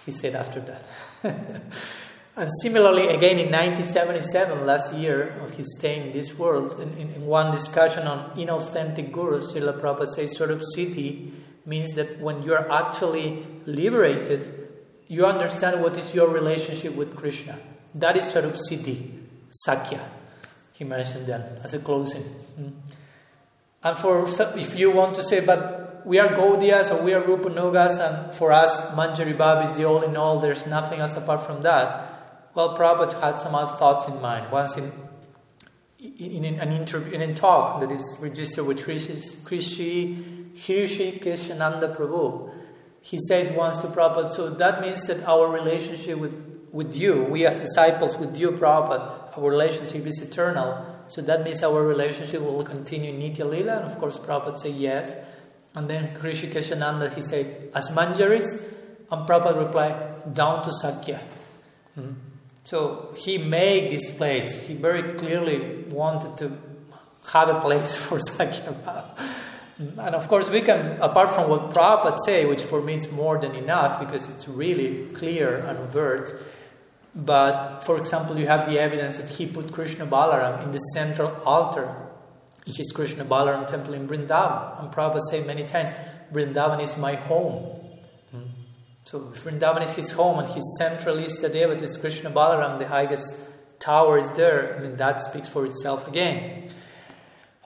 he said after that. and similarly, again in 1977, last year of his stay in this world, in, in, one discussion on inauthentic gurus, Srila Prabhupada says, svarupa siddhi means that when you are actually liberated, you understand what is your relationship with Krishna. That is svarupa siddhi, sakhya. he mentioned that as a closing. Mm. And for if you want to say, but we are Gaudiyas or we are Rupanugas, and for us Manjari Bhav is the all in all, there's nothing else apart from that. Well, Prabhupada had some other thoughts in mind. Once in in, in an interview, in a talk that is registered with Krishi, Krishi Krishnananda Prabhu, he said once to Prabhupada, so that means that our relationship with, with you, we as disciples with you, Prabhupada, our relationship is eternal. So that means our relationship will continue in Nitya Lila. And of course, Prabhupada said yes. And then Krishi Krishnananda, he said, as Manjaris. And Prabhupada replied, down to Sakhya. Hmm? So he made this place. He very clearly wanted to have a place for Sakhya And of course, we can, apart from what Prabhupada say, which for me is more than enough because it's really clear and overt. But for example, you have the evidence that he put Krishna Balaram in the central altar his Krishna Balaram temple in Vrindavan. And Prabhupada said many times, Vrindavan is my home. Hmm. So Vrindavan is his home and his central Istadevat is Krishna Balaram, the highest tower is there. I mean, that speaks for itself again.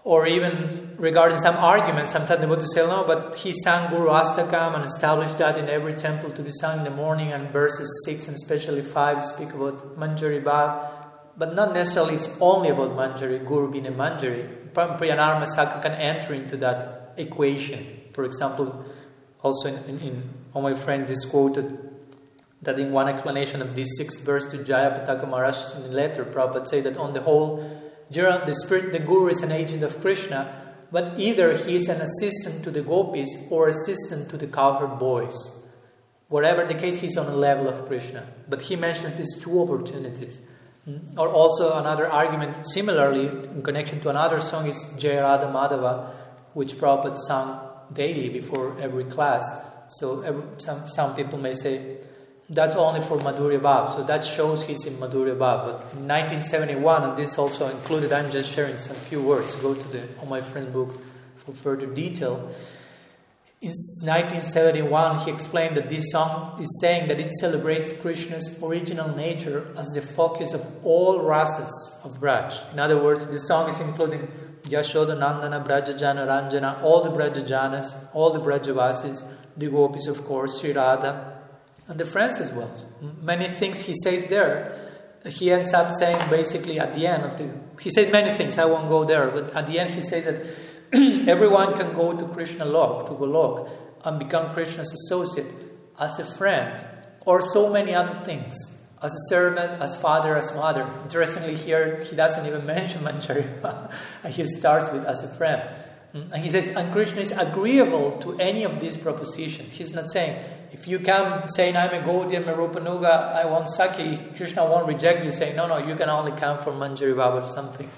Or even regarding some arguments, sometimes would say, no, but he sang Guru Astakam and established that in every temple to be sung in the morning, and verses 6 and especially 5 speak about Manjari Bhav. But not necessarily it's only about Manjari, Guru being a Manjari. Priyanarma Sakha can enter into that equation. For example, also in, in, in all my friends is quoted that in one explanation of this sixth verse to Jaya Pataka Maharaj in the letter, Prabhupada say that on the whole, the spirit, the guru is an agent of Krishna, but either he is an assistant to the gopis or assistant to the cowherd boys. Whatever the case, he's on the level of Krishna. But he mentions these two opportunities. Or also another argument, similarly, in connection to another song, is Jaya Radha Madhava, which Prabhupada sang daily before every class. So every, some, some people may say that's only for Madhurya Bhav. So that shows he's in Madhurya Bhav. But in 1971, and this also included, I'm just sharing some few words. Go to the On My Friend book for further detail. In 1971, he explained that this song is saying that it celebrates Krishna's original nature as the focus of all rasas of Braj. In other words, the song is including Yashoda, Nandana, Brajajana, Ranjana, all the Brajajanas, all the Brajavasis, the gopis, of course, Sri Radha, and the friends as well. Many things he says there. He ends up saying basically at the end of the. He said many things, I won't go there, but at the end he says that everyone can go to Krishna Lok, to Golok, and become Krishna's associate as a friend, or so many other things. As a servant, as father, as mother. Interestingly, here he doesn't even mention Manjari. he starts with as a friend. Mm, and he says, and Krishna is agreeable to any of these propositions. He's not saying, if you come saying, I'm a Gaudiya, I'm a Rupanuga, I want Saki, Krishna won't reject you, saying, no, no, you can only come for Manjari Bhava or something.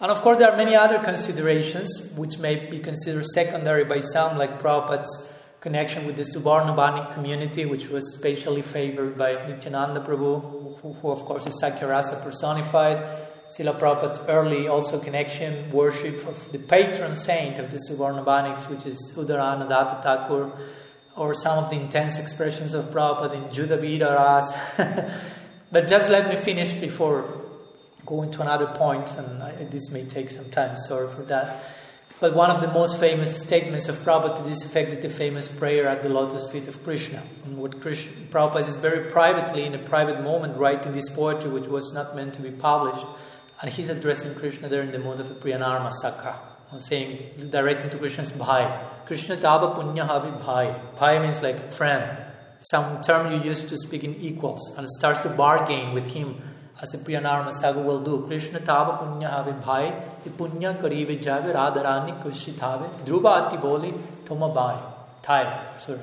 And of course, there are many other considerations which may be considered secondary by some, like Prabhupada's connection with the Suvarnabanik community, which was specially favored by Nityananda Prabhu, who, who of course is Sakhyarasa personified Srila Prabhupada's early also connection, worship of the patron saint of the Suvarnabaniks, which is Uddharana Datta Thakur, or some of the intense expressions of Prabhupada in Juda Vida Ras. but just let me finish before going to another point, and I, this may take some time, sorry for that. But one of the most famous statements of Prabhupada to this effect is the famous prayer at the lotus feet of Krishna. And what Krishna, Prabhupada is very privately, in a private moment, writing this poetry, which was not meant to be published. And he's addressing Krishna there in the mode of a Priyanarma Sakha, saying, directing to Krishna's Bhai. Krishna Taba Punya Havi Bhai. Bhai means like friend, some term you use to speak in equals, and starts to bargain with him as a Priyanarma Sakha will do. Krishna Taba Punya Havi Bhai, I Punya Karive Jave Radharani Kushitave, Dhruva Ati Boli Toma Bhai. Thai, sorry.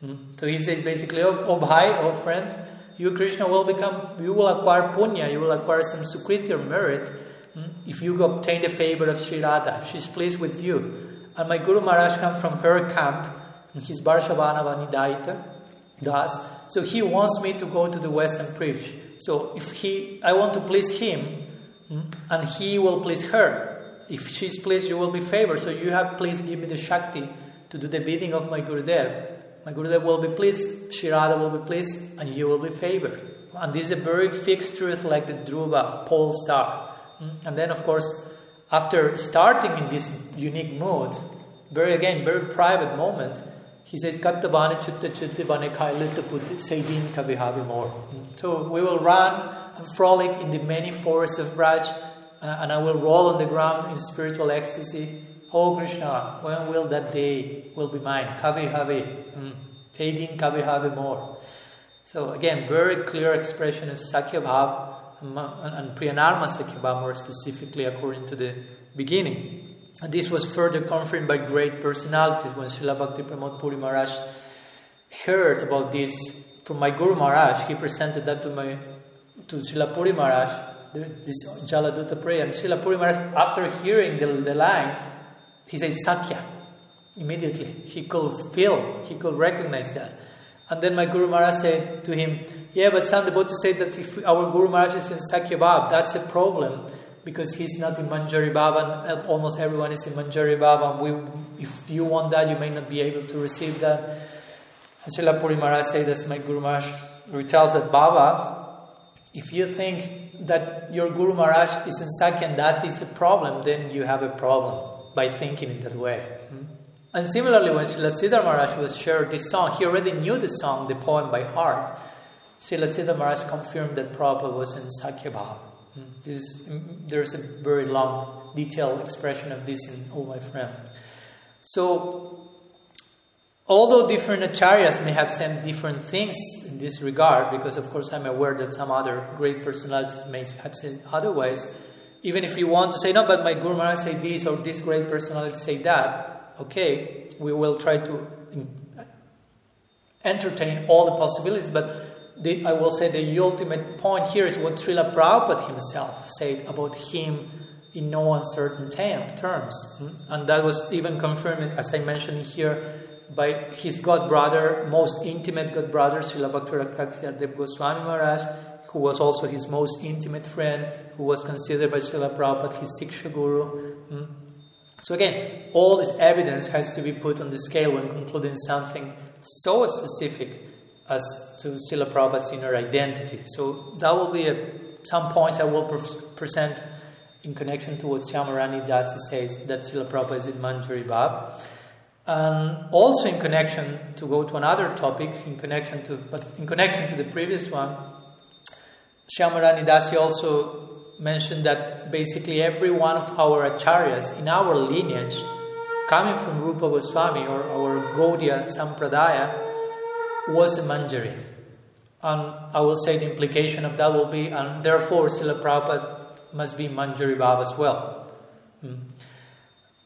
Hmm? So he says basically, oh, oh Bhai, oh friend, you Krishna will become, you will acquire punya, you will acquire some sukriti or merit hmm, if you obtain the favor of Sri Radha. She's pleased with you. And my Guru Maharaj comes from her camp, he's Varshabhanavi Dayita Das. So he wants me to go to the West and preach. So if he, I want to please him, and he will please her. If she's pleased, you will be favored. So you have please give me the Shakti to do the bidding of my Gurudev. My Gurudev will be pleased, Sri Radha will be pleased, and you will be favored. And this is a very fixed truth like the Dhruva pole star. Hmm? And then, of course, after starting in this unique mood, very again, very private moment, he says, Kattavani chutta chittavani kailita putti seidin kavihavi more. So we will run and frolic in the many forests of Braj, uh, and I will roll on the ground in spiritual ecstasy. Oh Krishna, when will that day will be mine? Kavihavi. Seidin kavihavi more. So again, very clear expression of Sakhya Bhav and, and Priyanarma Sakhya Bhav more specifically according to the beginning. And this was further confirmed by great personalities when Srila Bhakti Pramod Puri Maharaj heard about this from my Guru Maharaj. He presented that to my to Srila Puri Maharaj, this Jaladuta prayer. And Srila Puri Maharaj, after hearing the, the lines, he says Sakhya. Immediately, he could feel, he could recognize that. And then my Guru Maharaj said to him, Yeah, but some devotees say that if our Guru Maharaj is in Sakhya Bhav, that's a problem because he's not in Manjari Bhava, and almost everyone is in Manjari Bhava. We, if you want that, you may not be able to receive that. And Srila Puri Maharaj said, as my Guru Maharaj retells that Baba, if you think that your Guru Maharaj is in Sakhya and that is a problem, then you have a problem by thinking in that way. Hmm? And similarly, when Srila Sridhar Maharaj was shared this song, he already knew the song, the poem by heart. Srila Sridhar Maharaj confirmed that Prabhupada was in Sakhya Bhava. This, mm, mm, there's a very long, detailed expression of this in My Friend. So, although different acharyas may have said different things in this regard, because of course I'm aware that some other great personalities may have said otherwise, even if you want to say, no, but my Guru Maharaj say this or this great personality say that, okay, we will try to mm, entertain all the possibilities, but the, I will say the ultimate point here is what Srila Prabhupada himself said about him in no uncertain terms. And that was even confirmed, as I mentioned here, by his god brother, most intimate god brother, Srila Bhakti Goswami Maharaj, who was also his most intimate friend, who was considered by Srila Prabhupada his Siksha Guru. Hmm? So again, all this evidence has to be put on the scale when concluding something so specific as to Srila Prabhupada's inner identity. So that will be a, some points I will pre- present in connection to what Syamarani Dasi says that Srila Prabhupada is in Manjari Bhav. And also in connection to go to another topic, in connection to but in connection to the previous one, Syamarani Dasi also mentioned that basically every one of our acharyas in our lineage, coming from Rupa Goswami or our Gaudiya Sampradaya, was a Manjari. And I will say the implication of that will be, and therefore Srila Prabhupada must be Manjari Bhav as well. Hmm.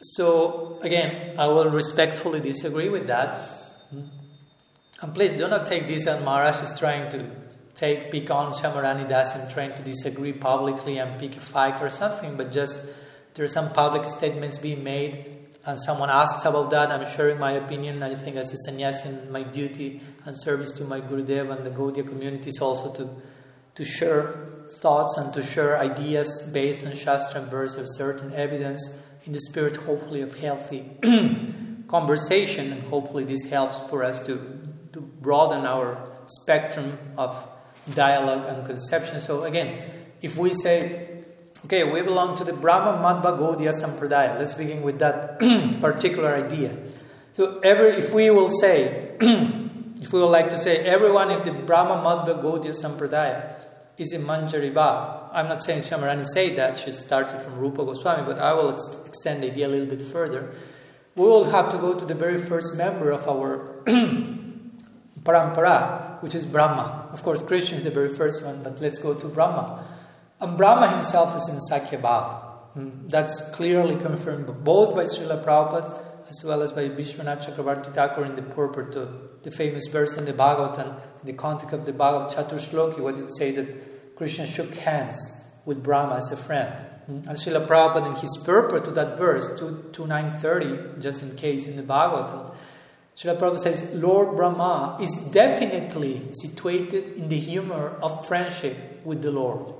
So, again, I will respectfully disagree with that. Hmm. And please do not take this as Maharaj is trying to take pick on Syamarani Das and trying to disagree publicly and pick a fight or something, but just there are some public statements being made and someone asks about that, I'm sharing my opinion. I think as a sannyasi, my duty and service to my Gurudev and the Gaudiya communities also to, to share thoughts and to share ideas based on Shastra and verse of certain evidence in the spirit, hopefully, of healthy conversation. And hopefully, this helps for us to, to broaden our spectrum of dialogue and conception. So, again, if we say Okay, we belong to the Brahma Madhva Gaudiya Sampradaya. Let's begin with that particular idea. So, every, if we will say, if we would like to say, everyone in the Brahma Madhva Gaudiya Sampradaya is in Manjari Bhav. I'm not saying Syamarani say that, she started from Rupa Goswami, but I will ex- extend the idea a little bit further. We will have to go to the very first member of our parampara, which is Brahma. Of course, Krishna is the very first one, but let's go to Brahma. And Brahma himself is in Sakhya Bhava. Hmm. That's clearly confirmed both by Srila Prabhupada as well as by Vishwanath Chakravarti Thakur in the purport to the famous verse in the Bhagavatam, in the context of the Bhagavad Chaturshloki, what it say that Krishna shook hands with Brahma as a friend. Hmm. And Srila Prabhupada in his purport to that verse, 2930, just in case in the Bhagavatam, Srila Prabhupada says, Lord Brahma is definitely situated in the humor of friendship with the Lord.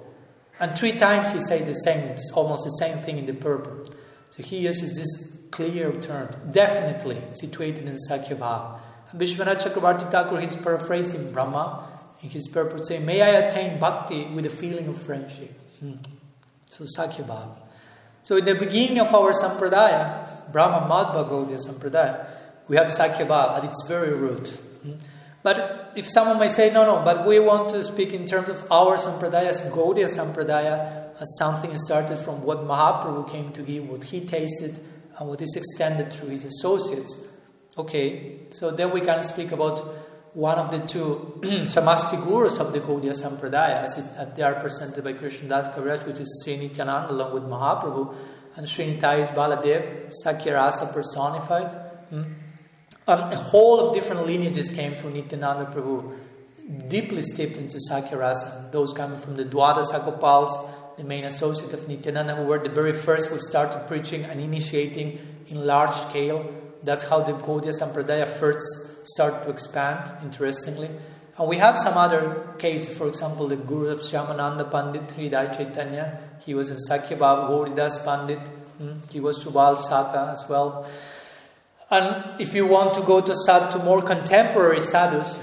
And three times he said the same, almost the same thing in the purport. So he uses this clear term, definitely situated in Sakhyabhava. Vishwanath Chakravarti Thakur, he's paraphrasing Brahma, in his purport saying, May I attain bhakti with a feeling of friendship. Hmm. So Sakhya Bhava. So in the beginning of our sampradaya, Brahma Madhva Gaudiya Sampradaya, we have Sakhya Bhava at its very root. Hmm. But if someone may say, no, no, but we want to speak in terms of our sampradaya, Gaudiya Sampradaya, as something started from what Mahaprabhu came to give, what he tasted, and what is extended through his associates. Okay, so then we can speak about one of the two Samasti Gurus of the Gaudiya Sampradaya, as, it, they are presented by Krishna Das Kaviraj, which is Sri Nityananda along with Mahaprabhu, and Sri Nitai is Baladev, Sakhyarasa personified. Hmm? A whole of different lineages came from Nityananda Prabhu, deeply steeped into Sakhyarasa. Those coming from the Dwadasa Gopals, the main associate of Nityananda, who were the very first who started preaching and initiating in large scale. That's how the Gaudiya Sampradaya first started to expand, interestingly. And we have some other cases, for example, the Guru of Shyamananda Pandit, Hriday Chaitanya, he was in Sakhyabhav, Gauridas Pandit, hmm? he was Subal Sakha as well. And if you want to go to, to more contemporary sadhus,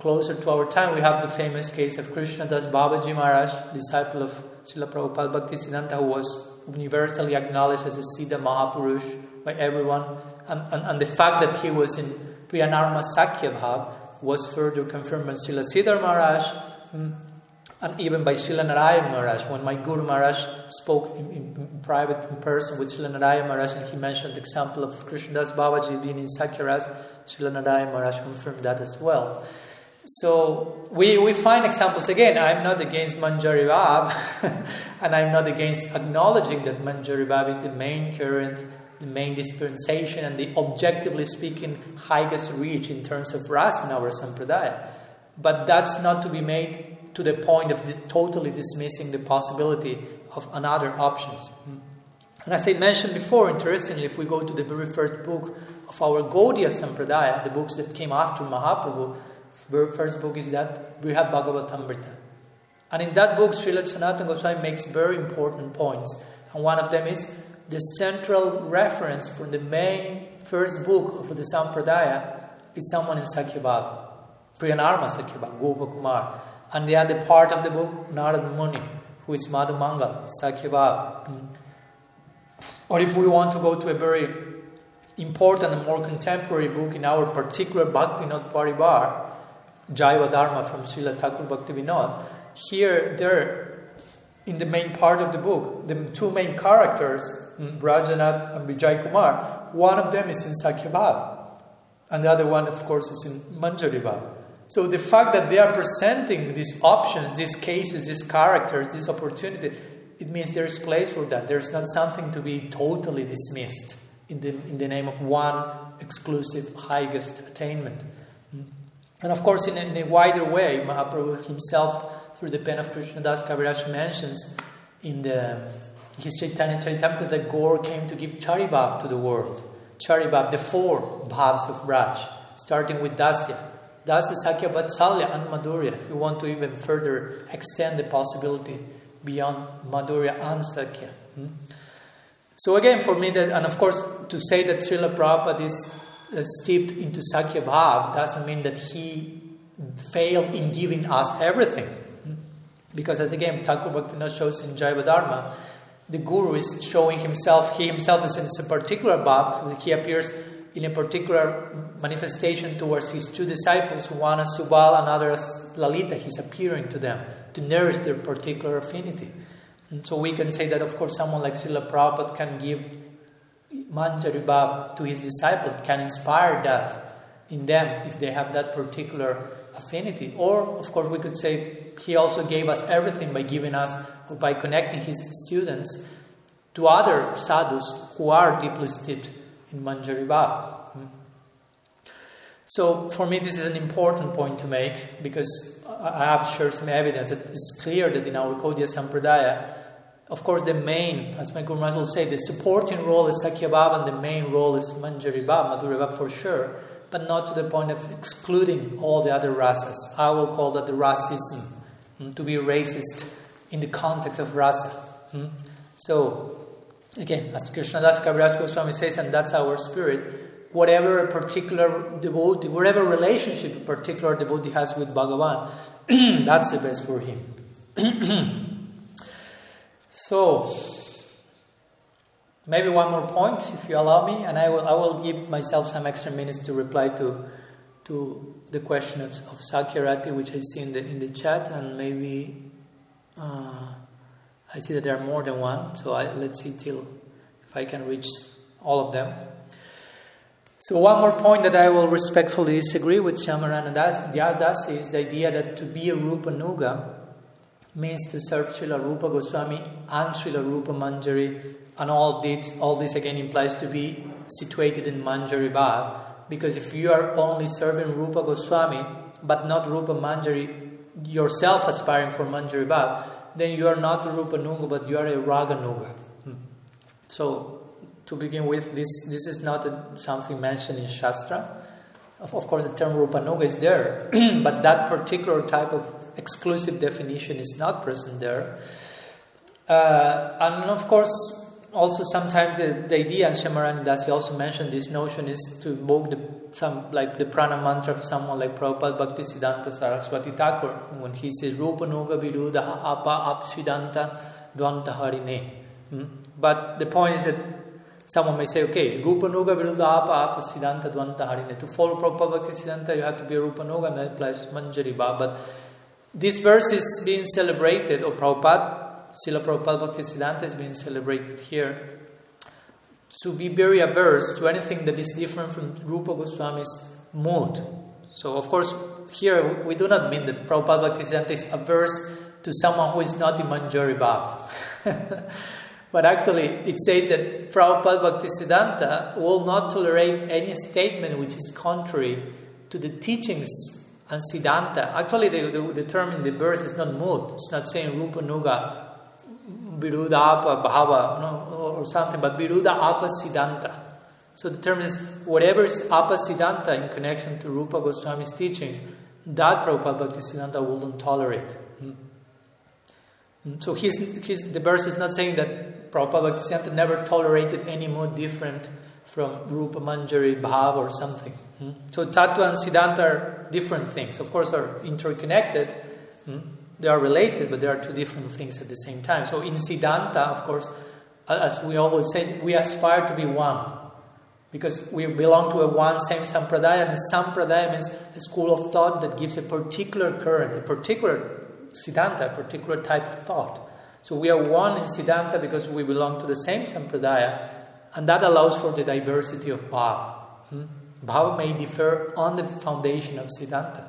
closer to our time, we have the famous case of Krishna Das Babaji Maharaj, disciple of Srila Prabhupada Bhaktisiddhanta, who was universally acknowledged as a Siddha Mahapurush by everyone. And, and, and the fact that he was in Priyanarma Sakhya Bhav was further confirmed by Srila Sridhar Maharaj hmm, and even by Srila Narayan Maharaj. When my Guru Maharaj spoke in, in, in private, in person with Srila Narayan Maharaj, and he mentioned the example of Krishnadas Babaji being in Sakhyaras, Srila Narayan Maharaj confirmed that as well. So we, we find examples again. I'm not against Manjari Bhav, and I'm not against acknowledging that Manjari Bhav is the main current, the main dispensation, and the objectively speaking highest reach in terms of ras in our sampradaya. But that's not to be made to the point of totally dismissing the possibility of another options. And as I mentioned before, interestingly, if we go to the very first book of our Gaudiya Sampradaya, the books that came after Mahaprabhu, first book is that Brihad Bhagavatamrita. And in that book, Srila Sanatana Goswami makes very important points. And one of them is the central reference from the main first book of the Sampradaya is someone in Sakhyabhava, Priyanarma Sakhyabhava, Gopakumar. And the other part of the book, Narad Muni, who is Madhu Mangal, Sakhyabhava. Or if we want to go to a very important and more contemporary book in our particular Bhakti Not Paribar, Jaiva Dharma from Srila Thakur Bhaktivinoda, here, there, in the main part of the book, the two main characters, mm, Vrajanath and Vijay Kumar, one of them is in Sakhyabhav, and the other one, of course, is in Manjari Bhav. So the fact that they are presenting these options, these cases, these characters, this opportunity, it means there is place for that. There's not something to be totally dismissed in the, in the name of one exclusive highest attainment. And of course, in a, in a wider way, Mahaprabhu himself, through the pen of Krishna Das Kaviraj, mentions in the, his Chaitanya Charitamrita that Gaur came to give Charibhav to the world. Charibhav, the four bhavs of Braj, starting with Dasya. Dasya, Sakhya, Vatsalya, and Madhurya. If you want to even further extend the possibility beyond Madhurya and Sakhya. Hmm? So again, for me, that, and of course, to say that Srila Prabhupada is Uh, steeped into Sakhya Bhav doesn't mean that he failed in giving us everything. Because as again, Thakur Bhaktivinoda shows in Jaiva Dharma, the Guru is showing himself, he himself is in a particular Bhav, he appears in a particular manifestation towards his two disciples, one as Subal, and another as Lalita, he's appearing to them to nourish their particular affinity. And so we can say that, of course, someone like Srila Prabhupada can give Manjari Bhav to his disciple can inspire that in them if they have that particular affinity. Or, of course, we could say he also gave us everything by giving us or by connecting his students to other sadhus who are deeply steeped in Manjari Bhav. Hmm. So, for me, this is an important point to make because I have shared some evidence that it's clear that in our Gaudiya Sampradaya, of course, the main, as my Guru Maharaj will say, the supporting role is Sakhya Bhav and the main role is Manjari Madhurya Bhav for sure, but not to the point of excluding all the other rasas. I will call that the rasism, hmm, to be racist in the context of rasa. Hmm? So, again, as Krishnadas Kaviraj Goswami says, and that's our spirit, whatever a particular devotee, whatever relationship a particular devotee has with Bhagavan, that's the best for him. so, maybe one more point, if you allow me, and I will, I will give myself some extra minutes to reply to, to the question of, of Sakyarati, which I see in the, in the chat, and maybe uh, I see that there are more than one, so I, let's see till if I can reach all of them. So one more point that I will respectfully disagree with Syamarani Dasi is the idea that to be a Rupa Nuga means to serve Srila Rupa Goswami and Srila Rupa Manjari, and all this, all this again implies to be situated in Manjari Bhav. Because if you are only serving Rupa Goswami but not Rupa Manjari, yourself aspiring for Manjari Bhav, then you are not a Rupa Nuga but you are a Raga Nuga. Hmm. So to begin with, this, this is not a, something mentioned in Shastra. Of, of course, the term Rupanuga is there, but that particular type of exclusive definition is not present there. Uh, and of course, also sometimes the, the idea, and Syamarani Dasi also mentioned this notion, is to invoke the, some like the prana mantra of someone like Prabhupada Bhaktisiddhanta Saraswati Thakur when he says Rupanuga Viruddha Apa Apsidanta Dvanta Harine. Hmm? But the point is that Someone may say, okay, Rupa Nuga Viruddha Apa Apa Siddhanta Dvanta Harine. To follow Prabhupada Bhakti Siddhanta, you have to be a Rupa Nuga, and that applies Manjari. But this verse is being celebrated, or Prabhupada, Srila Prabhupada Bhakti Siddhanta is being celebrated here to be very averse to anything that is different from Rupa Goswami's mood. So, of course, here we do not mean that Prabhupada Bhakti Siddhanta is averse to someone who is not in Manjari Bhav. But actually, it says that Prabhupada Bhaktisiddhanta will not tolerate any statement which is contrary to the teachings and Siddhanta. Actually, the, the, the term in the verse is not mood. It's not saying Rupa Nuga, Viruddha Apa Bhava, no, or something, but Viruddha Apa Siddhanta. So the term is whatever is Apa Siddhanta in connection to Rupa Goswami's teachings, that Prabhupada Bhaktisiddhanta wouldn't tolerate. Hmm. So he's, he's, the verse is not saying that Prabhupada Bhaktisiddhanta never tolerated any mood different from Rupa Manjari Bhav or something. Hmm? So Tattva and Siddhanta are different things. Of course, are interconnected. Hmm? They are related, but they are two different things at the same time. So in Siddhanta, of course, as we always say, we aspire to be one. Because we belong to a one same sampradaya, and the sampradaya means a school of thought that gives a particular current, a particular siddhanta, a particular type of thought. So we are one in Siddhanta because we belong to the same Sampradaya, and that allows for the diversity of Bhava. Hmm? Bhava may differ on the foundation of Siddhanta.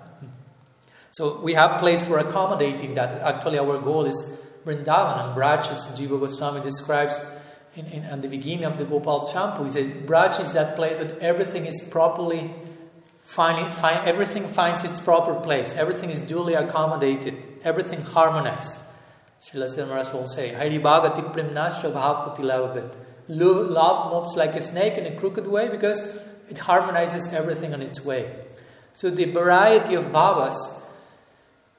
So we have place for accommodating that. Actually, our goal is Vrindavan and Braj, as Jiva Goswami describes in, in, at the beginning of the Gopal Champu. He says, Braj is that place where everything is properly, find, find, everything finds its proper place, everything is duly accommodated, everything harmonized. Srila Siddharth will say, Hari Bhagati Primnashra Bhavpati Lavabit. Love moves like a snake in a crooked way because it harmonizes everything on its way. So the variety of bhavas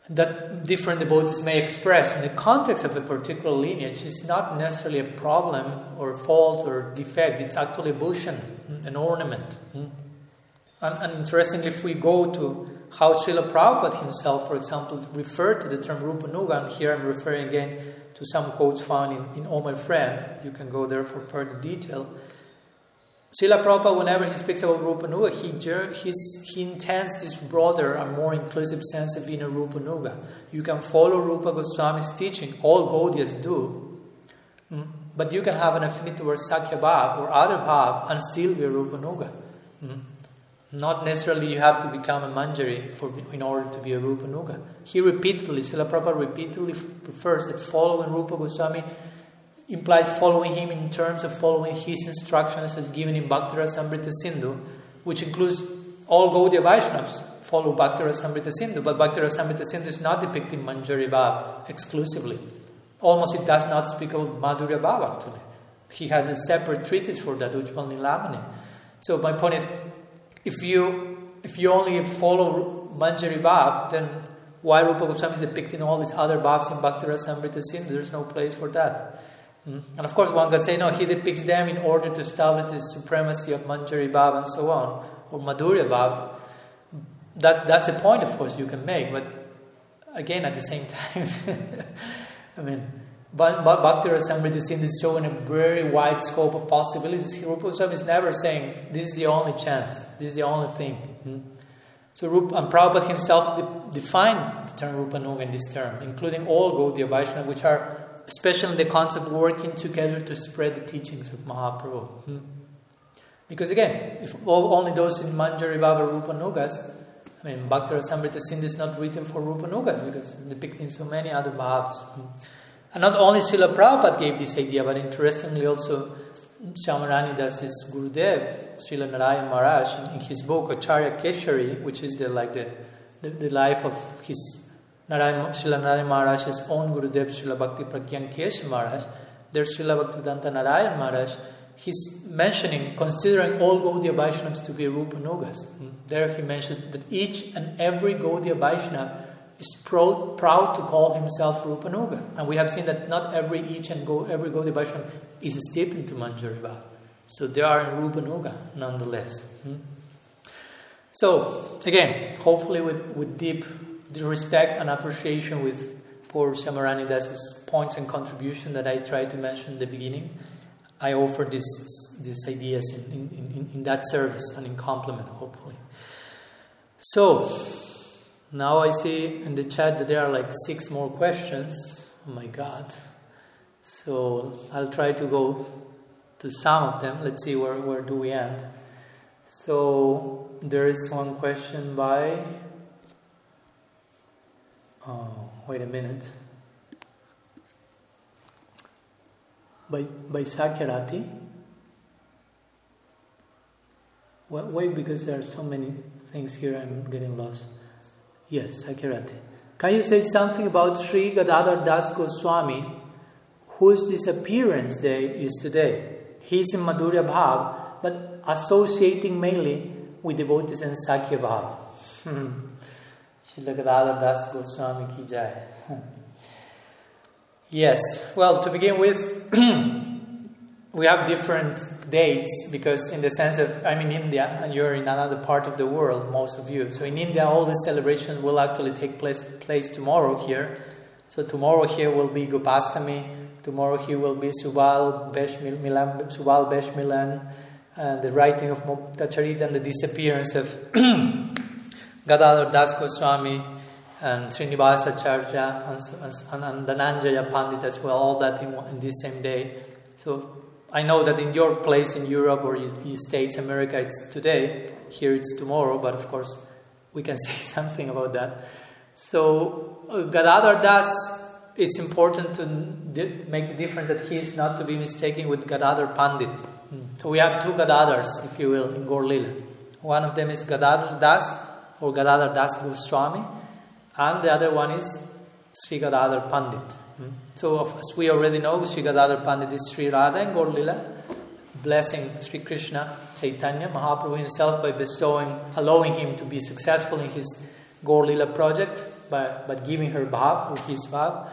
that different devotees may express in the context of a particular lineage is not necessarily a problem or fault or defect. It's actually a bhushan, hmm, an ornament. Hmm. And, and interestingly, if we go to how Srila Prabhupada himself, for example, referred to the term Rupanuga, and here I'm referring again to some quotes found in, in Oh My Friend. You can go there for further detail. Srila Prabhupada, whenever he speaks about Rupanuga, he, he intends this broader and more inclusive sense of being a Rupanuga. You can follow Rupa Goswami's teaching, all Gaudiyas do, mm, but you can have an affinity towards Sakhya Bhav or other Bhav and still be a Rupanuga. Mm. Not necessarily you have to become a manjari for, in order to be a Rupa Nuga. He repeatedly, Srila Prabhupada repeatedly prefers that following Rupa Goswami implies following him in terms of following his instructions as given in Bhaktirasamrita Sindhu, which includes all Gaudiya Vaishnavas follow Bhaktirasamrita Sindhu, but Bhaktirasamrita Sindhu is not depicting Manjari Bhav exclusively. Almost it does not speak about Madhurya Bhav actually. He has a separate treatise for that, Ujjwal Nilamani. So my point is, if you if you only follow Manjari Bhav, then why Rupa Goswami is depicting all these other Bhavs in Bhakti Rasamrita Sindh? There's no place for that. Hmm? And of course, one can say, no, he depicts them in order to establish the supremacy of Manjari Bhav and so on, or Madhurya Bhav. That, that's a point, of course, you can make, but again, at the same time, I mean, but, but Bhakti Rasamrita is showing a very wide scope of possibilities. Rupa Goswami is never saying this is the only chance, this is the only thing. Hmm? So Rupa, and Prabhupada himself de- defined the term Rupa Nuga in this term, including all Gaudiya Vaishnava, which are especially the concept of working together to spread the teachings of Mahaprabhu. Hmm? Because again, if all, only those in Manjari Bhava Rupa Nugas, I mean, Bhakti Rasamrita Sindhu is not written for Rupa Nugas because depicting so many other Bhavs. Hmm? And not only Srila Prabhupada gave this idea, but interestingly also Syamarani Das's Gurudev, Srila Narayan Maharaj, in, in, his book Acharya Keshari, which is the like the, the, the life of his Narayan, Srila Narayan Maharaj's own Gurudev, Srila Bhakti Pragyan Kesh Maharaj, there's Srila Bhaktivedanta Narayan Maharaj, he's mentioning, considering all Gaudiya Vaishnavas to be Rupanugas. There he mentions that each and every Gaudiya Vaishnava is proud, proud to call himself Rupanuga. And we have seen that not every each and go, every Gaudiya Vaishnava is steeped into Manjari Bhav. So they are in Rupanuga nonetheless. Hmm? So, again, hopefully with, with deep respect and appreciation with for Syamarani Das's points and contribution that I tried to mention in the beginning, I offer this, these ideas in, in, in, in that service and in complement, hopefully. So, now I see in the chat that there are like six more questions. Oh my god. So I'll try to go to some of them. Let's see where, where do we end. So there is one question by oh wait a minute. By by Sakhyarati. Wait because there are so many things here I'm getting lost. Yes, Sakhyarati. Can you say something about Sri Gadadhar Das Goswami, whose disappearance day is today? He's in Madhurya Bhav, but associating mainly with devotees in Sakhya Bhav. Hmm. Sri Gadadhar Das Goswami ki jai. yes, well, to begin with, we have different dates because in the sense of I'm in India and you're in another part of the world, most of you. So in India, all the celebrations will actually take place place tomorrow here. So tomorrow here will be Gopastami. Tomorrow here will be Subal Besh Milan, Subal Besh Milan, and the writing of Muktacharita and the disappearance of Gadadhar Das Goswami and Srinivasa Acharya and, and, and Pandit as well. All that in, in this same day. So I know that in your place in Europe or the States, America, it's today. Here it's tomorrow, but of course, we can say something about that. So, uh, Gadadhar Das, it's important to di- make the difference that he is not to be mistaken with Gadadhar Pandit. So, we have two Gadadhars, if you will, in Gaur Lila. One of them is Gadadhar Das or Gadadhar Das Goswami, and the other one is Sri Gadadhar Pandit. So, as we already know, Sri Gadadhar Pandit is Sri Radha and Gaur blessing Sri Krishna Chaitanya Mahaprabhu himself by bestowing, allowing him to be successful in his Gaur project by, by giving her bhav, or his bhav.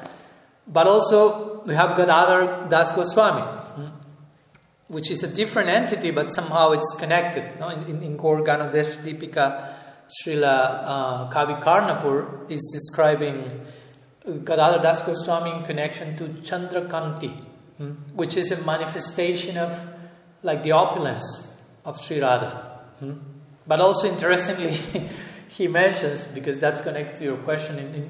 But also, we have Gadadhar Das Goswami, hmm, which is a different entity, but somehow it's connected. No? In, in, in Gaur Ganodesh Deepika, Srila uh, Kavi Karnapur is describing Gadadhar Das Goswami in connection to Chandrakanti, hmm, which is a manifestation of like the opulence of Sri Radha. Hmm. But also interestingly, he mentions, because that's connected to your question in, in,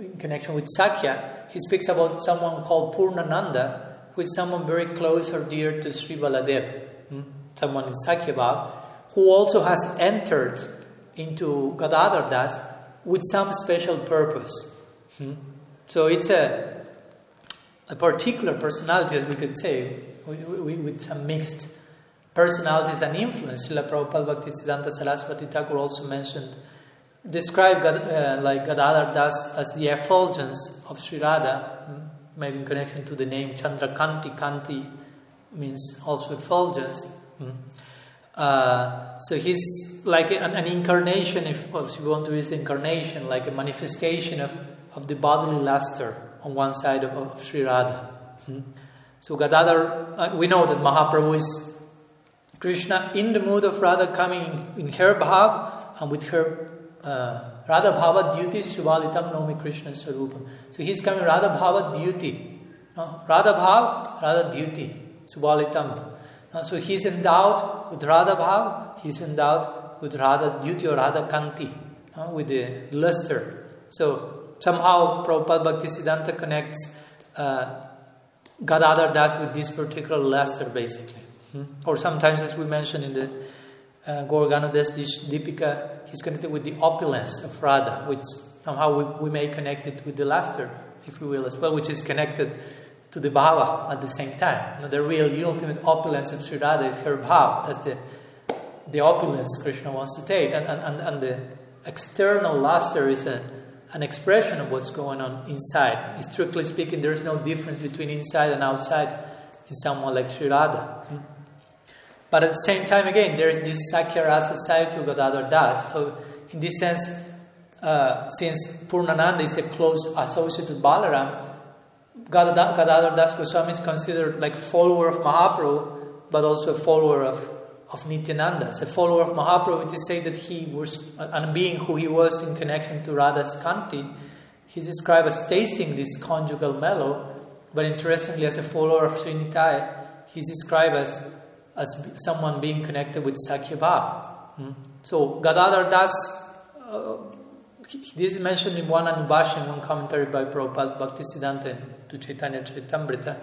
in, connection with Sakhya, he speaks about someone called Purnananda, who is someone very close or dear to Sri Baladev, hmm, someone in Sakhya Bhav, who also has entered into Gadadhar Das with some special purpose. Hmm. So it's a, a particular personality, as we could say, with some mixed personalities and influence. Srila Prabhupada Bhaktisiddhanta Saraswati Thakur also mentioned, described uh, like Gadadhar Das as the effulgence of Sri Radha, hmm, maybe in connection to the name Chandrakanti. Kanti means also effulgence. Hmm. Uh, so he's like an, an incarnation, if, if you want to use the incarnation, like a manifestation of of the bodily luster on one side of, of Sri Radha. Hmm? So Gadadhar, uh, we know that Mahaprabhu is Krishna in the mood of Radha coming in her bhav and with her uh, Radha Bhava Dyuti, Subalitam Naumi Krishna Swarupam. So he's coming Radha Bhava Dyuti. No? Radha Bhav, Radha Dyuti, Subalitam. No? So he's endowed with Radha Bhav, he's endowed with Radha Dyuti or Radha Kanti, no? with the luster. So somehow Prabhupada Bhaktisiddhanta connects uh, Gadadhar Das with this particular luster basically. Hmm? Or sometimes, as we mentioned in the uh, Gauraganodas Dipika, he's connected with the opulence of Radha, which somehow we, we may connect it with the luster, if you will, as well, which is connected to the bhava at the same time. Now, the real, the ultimate opulence of Sri Radha is her bhava. That's the, the opulence Krishna wants to take. And, and, and the external luster is a, an expression of what's going on inside. Strictly speaking, there is no difference between inside and outside in someone like Sri Radha. Hmm? But at the same time, again, there is this Sakhya Rasa side to Gadadhar Das. So, in this sense, uh, since Purnananda is a close associate with Balaram, Gadadhar Das Goswami is considered like follower of Mahaprabhu, but also a follower of, of Nityananda. As a follower of Mahaprabhu, it is said that he was, and being who he was in connection to Radha's Kanti, he's described as tasting this conjugal mellow, but interestingly, as a follower of Srinitai, he's described as, as someone being connected with Sakhya Hmm? So, Gadadhar Das, uh, this is mentioned in one Anubhashya, one commentary by Prabhupada Bhaktisiddhanta to Chaitanya Charitamrita,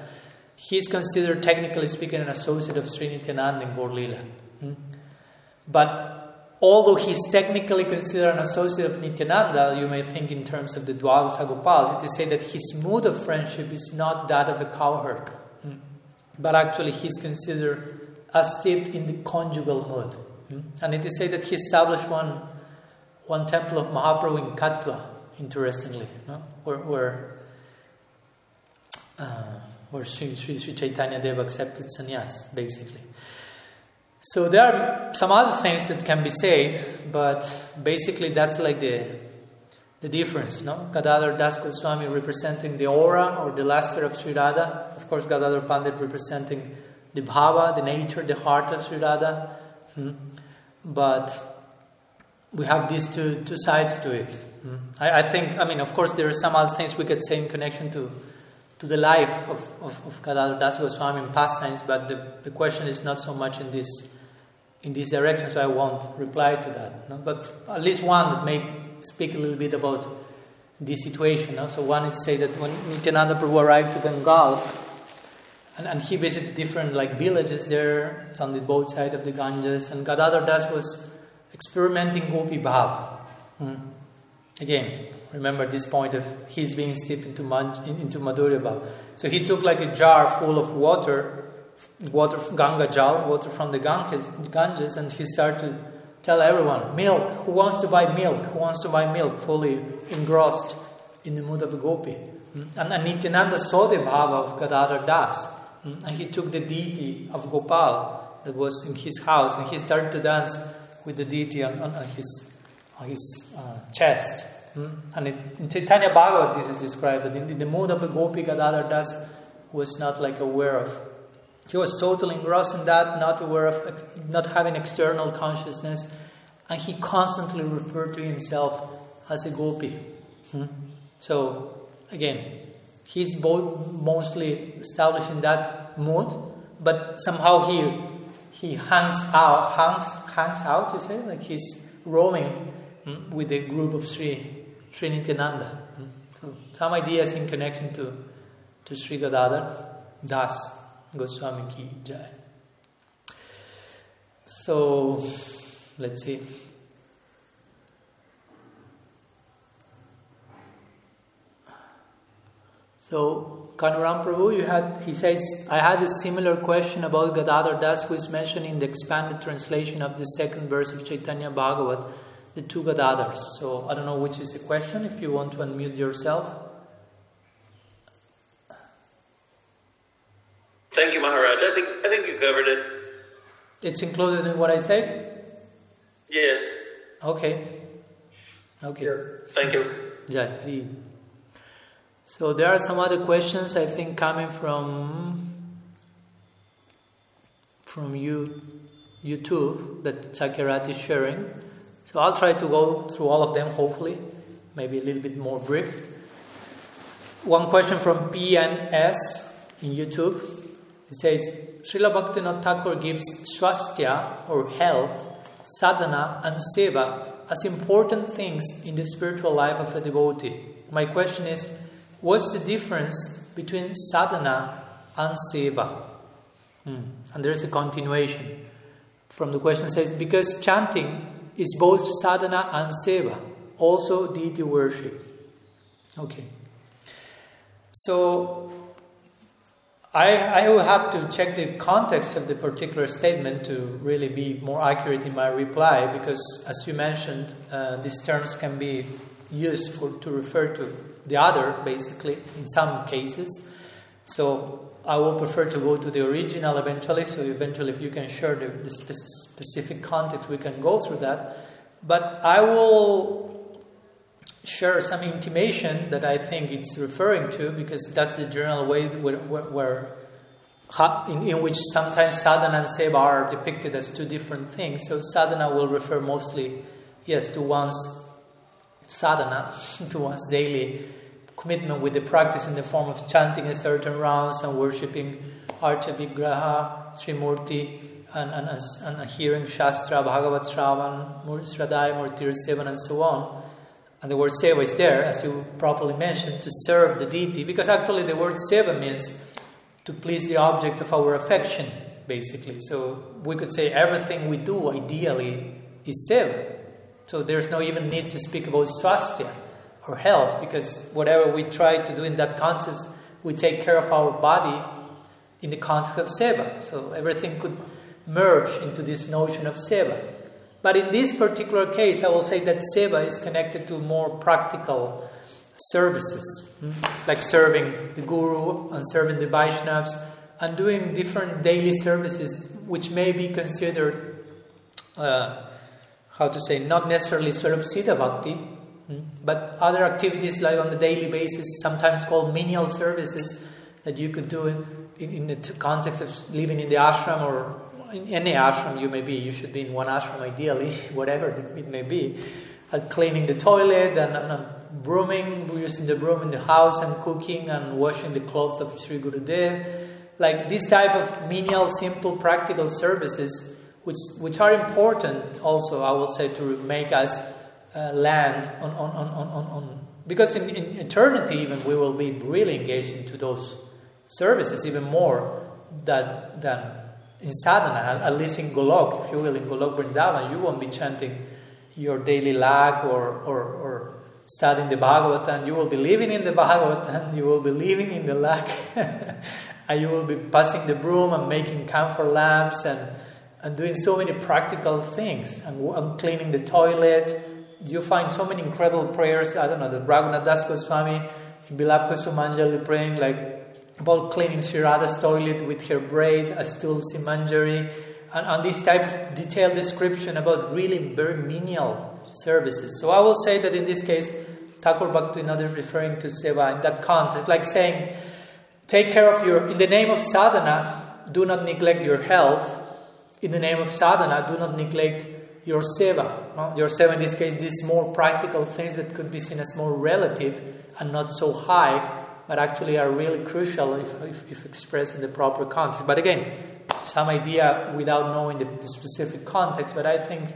he is considered, technically speaking, an associate of Sri Nityananda in Gaur Hmm? But although he's technically considered an associate of Nityananda, you may think in terms of the Dwadasa Gopal, it is said that his mood of friendship is not that of a cowherd, hmm? but actually he's considered as steeped in the conjugal mood. Hmm? And it is said that he established one, one temple of Mahaprabhu in Katwa, interestingly, no? where, where uh, where Sri, Sri, Sri Chaitanya Dev accepted sannyas, basically. So there are some other things that can be said, but basically that's like the the difference, no? Gadadhar Das Goswami representing the aura or the luster of Sri Radha, of course Gadadhar Pandit representing the bhava, the nature, the heart of Sri Radha. Hmm? But we have these two two sides to it. Hmm? I, I think, I mean, of course, there are some other things we could say in connection to to the life of, of, of Gadadhar Das Goswami in past times, but the, the question is not so much in this in this direction, so I won't reply to that. No? But at least one that may speak a little bit about this situation. No? So one is say that when Nityananda Prabhu arrived to Bengal, and, and he visited different like villages there, on the both sides of the Ganges, and Gadadhar Das was experimenting Gopi Bhav. Hmm. Again, remember this point of his being steeped into, into Madhurya So he took like a jar full of water, water Ganga Jal, water from the Ganges, Ganges, and he started to tell everyone, milk, who wants to buy milk, who wants to buy milk, fully engrossed in the mood of a gopi. And, and Nityananda saw the bhava of Gadadhar Das, and he took the deity of Gopal that was in his house, and he started to dance with the deity on, on, on his, on his uh, chest. Hmm? And in Chaitanya Bhagavat, this is described that in the mood of a gopi, Gadadhar Das was not like aware of. He was totally engrossed in that, not aware of, not having external consciousness, and he constantly referred to himself as a gopi. Hmm? So, again, he's both mostly established in that mood, but somehow he he hangs out, hangs hangs out. You say like he's roaming hmm, with a group of Sri Sri Nityananda. So some ideas in connection to, to Sri Gadadhar Das Goswami Ki Jai. So let's see. So Kanuram Prabhu, you had he says, I had a similar question about Gadadhar Das, who is mentioned in the expanded translation of the second verse of Chaitanya Bhagavat the two Gadadhars. So I don't know which is the question. If you want to unmute yourself. Thank you, Maharaj. I think I think you covered it. It's included in what I said. Yes. Okay. Okay. Thank you. Jai. So there are some other questions I think coming from from you YouTube that Sakhyarati is sharing. So I'll try to go through all of them, hopefully, maybe a little bit more brief. One question from PNS in YouTube. It says, Srila Bhaktivinoda Thakur gives swastya or health, sadhana, and seva as important things in the spiritual life of a devotee. My question is, what's the difference between sadhana and seva? Hmm. And there's a continuation from the question says, because chanting is both sadhana and seva, also deity worship. Okay. So I, I will have to check the context of the particular statement to really be more accurate in my reply because, as you mentioned, uh, these terms can be used for, to refer to the other, basically, in some cases. So I will prefer to go to the original eventually. So eventually, if you can share the, the specific content, we can go through that. But I will share some intimation that I think it's referring to because that's the general way where, where, where in, in, which sometimes sadhana and seva are depicted as two different things. So sadhana will refer mostly, yes, to one's sadhana, to one's daily commitment with the practice in the form of chanting a certain rounds and worshipping Archa Vigraha, Srimurti, and, and, and, hearing Shastra, Bhagavat Shravan, Shradai, Murtir Sevan, and so on. And the word seva is there, as you properly mentioned, to serve the deity, because actually the word seva means to please the object of our affection, basically. So we could say everything we do ideally is seva. So there's no even need to speak about swastya or health, because whatever we try to do in that context, we take care of our body in the context of seva. So everything could merge into this notion of seva. But in this particular case, I will say that seva is connected to more practical services, hmm, like serving the guru and serving the Vaishnavas and doing different daily services, which may be considered, uh, how to say, not necessarily Swarup Bhakti, Hmm? But other activities, like on the daily basis, sometimes called menial services, that you could do in, in, the t- context of living in the ashram or in any ashram you may be. You should be in one ashram ideally, whatever it may be. Uh, cleaning the toilet and, and, and brooming, using the broom in the house and cooking and washing the clothes of Sri Gurudev. Like this type of menial, simple, practical services, which, which are important also, I will say, to make us uh, land on, on, on, on, on, because in, in eternity even we will be really engaged into those services even more than, than in sadhana, at least in Golok, if you will, in Golok Vrindavan, you won't be chanting your daily lakh or, or, or studying the Bhagavatam. You will be living in the Bhagavatam, you will be living in the lakh, and you will be passing the broom and making camphor lamps and, and doing so many practical things and, and cleaning the toilet you find so many incredible prayers. I don't know, the Raghunath Das Goswami, Bilap Kusumanjali praying like about cleaning Sri Radha's toilet with her braid, Astul Simanjari, and, and this type of detailed description about really very menial services. So I will say that in this case, Thakur Bhaktivinoda is referring to seva in that context, like saying, take care of your, in the name of sadhana, do not neglect your health. In the name of sadhana, do not neglect your seva. No? Your seva, in this case, these more practical things that could be seen as more relative and not so high, but actually are really crucial if, if, if expressed in the proper context. But again, some idea without knowing the, the, specific context, but I think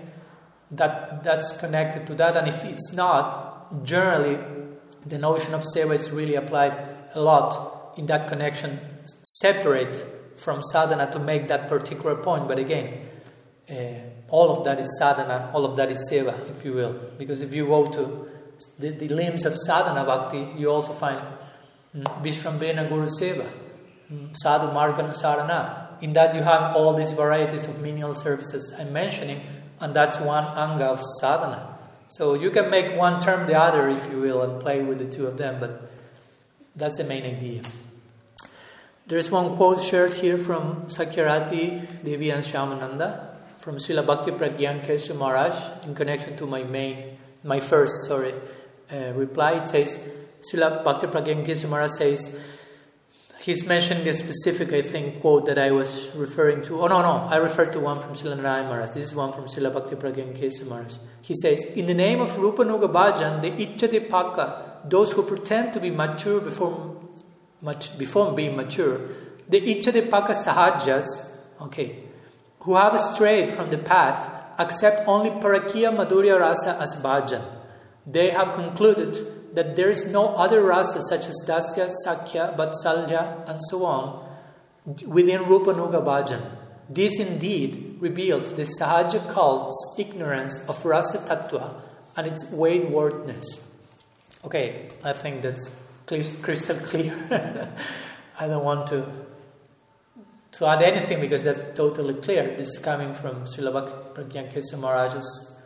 that that's connected to that. And if it's not, generally, the notion of seva is really applied a lot in that connection, separate from sadhana to make that particular point. But again, uh, all of that is sadhana, all of that is seva, if you will. Because if you go to the, the limbs of sadhana bhakti, you also find mm, Vishrambena Guru Seva, mm, Sadhu Margana Sarana. In that you have all these varieties of menial services I'm mentioning, and that's one anga of sadhana. So you can make one term the other, if you will, and play with the two of them, but that's the main idea. There's one quote shared here from Sakhyarati Devi and Shyamananda from Srila Bhakti Pragyan Keshu Maharaj in connection to my main, my first, sorry, uh, reply. It says, Srila Bhakti Pragyan Keshu Maharaj says, he's mentioning a specific, I think, quote that I was referring to. Oh, no, no, I referred to one from Srila Narayan Maharaj. This is one from Srila Bhakti Pragyan Kesa Maharaj. He says, In the name of Rupanuga Bhajan, the Ichchade Paka, those who pretend to be mature before, much, before being mature, the Ichchade Paka Sahajas, okay, who have strayed from the path, accept only Parakiya Madhurya Rasa as Bhajan. They have concluded that there is no other rasa such as Dasya, Sakhya, Vatsalya, and so on within Rupanuga Bhajan. This indeed reveals the Sahaja cult's ignorance of Rasa Tattva and its waywardness. Okay, I think that's crystal clear. I don't want to to add anything because that's totally clear. This is coming from Srila Pragyan Maharaj's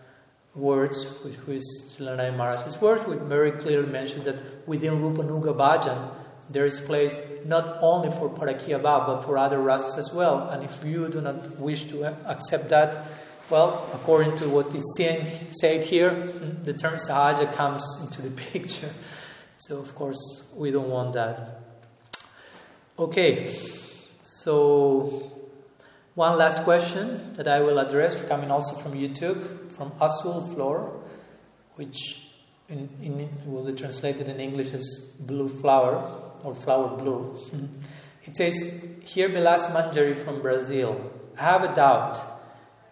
words, who is Srila Maharaj's words, which very clearly mentions that within Rupanuga Bhajan there is place not only for Parakiya but for other rasas as well. And if you do not wish to accept that, well, according to what is said here, hmm, the term Sahaja comes into the picture. So, of course, we don't want that. Okay. So, one last question that I will address, coming also from YouTube, from Azul Flor, which in, in, will be translated in English as blue flower or flower blue. Mm-hmm. It says, Here Bilas Manjari from Brazil. I have a doubt.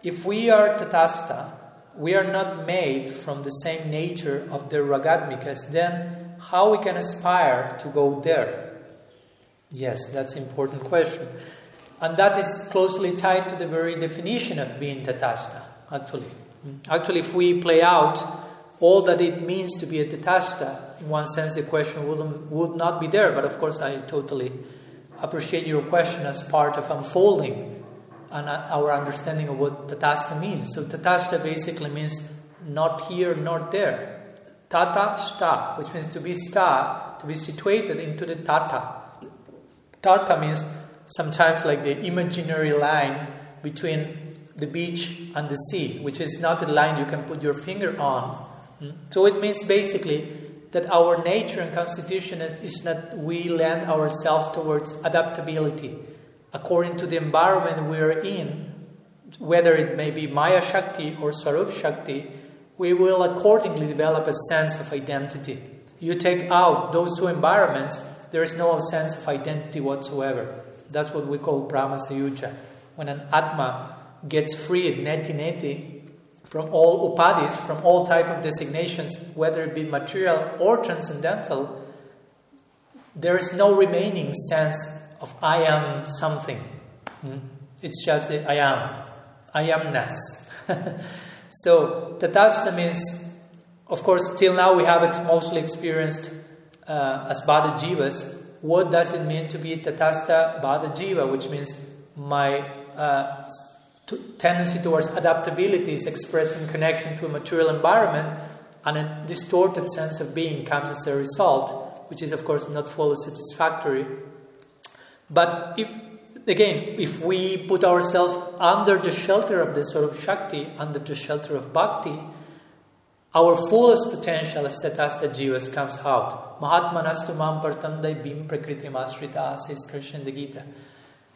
If we are Tatastha, we are not made from the same nature of the Ragatmikas, then how we can aspire to go there? Yes, that's an important question. And that is closely tied to the very definition of being Tatastha, actually. Hmm? Actually, if we play out all that it means to be a Tatastha, in one sense the question would, would not be there. But of course, I totally appreciate your question as part of unfolding and uh, our understanding of what Tatastha means. So, Tatastha basically means not here, not there. Tata sta, which means to be sta, to be situated into the tata. Tata means sometimes like the imaginary line between the beach and the sea, which is not a line you can put your finger on. Hmm? So it means basically that our nature and constitution is that we lend ourselves towards adaptability according to the environment we are in, whether it may be Maya Shakti or Swarup Shakti, we will accordingly develop a sense of identity. You take out those two environments, there is no sense of identity whatsoever. That's what we call Brahma Sayuja. When an Atma gets freed, neti neti, from all upadis, from all type of designations, whether it be material or transcendental, there is no remaining sense of I am something. Hmm? It's just the I am. I amness. so Tatastha means, of course, till now we have mostly experienced uh, as Bada Jivas, what does it mean to be Tatastha Bada Jiva, which means my uh, t- tendency towards adaptability is expressed in connection to a material environment, and a distorted sense of being comes as a result, which is, of course, not fully satisfactory. But if again, if we put ourselves under the shelter of the of Shakti, under the shelter of Bhakti, our fullest potential as Tatastha Jivas comes out. Mahatma nastu mam partamdai bim prakriti masrita, says Krishna in the Gita.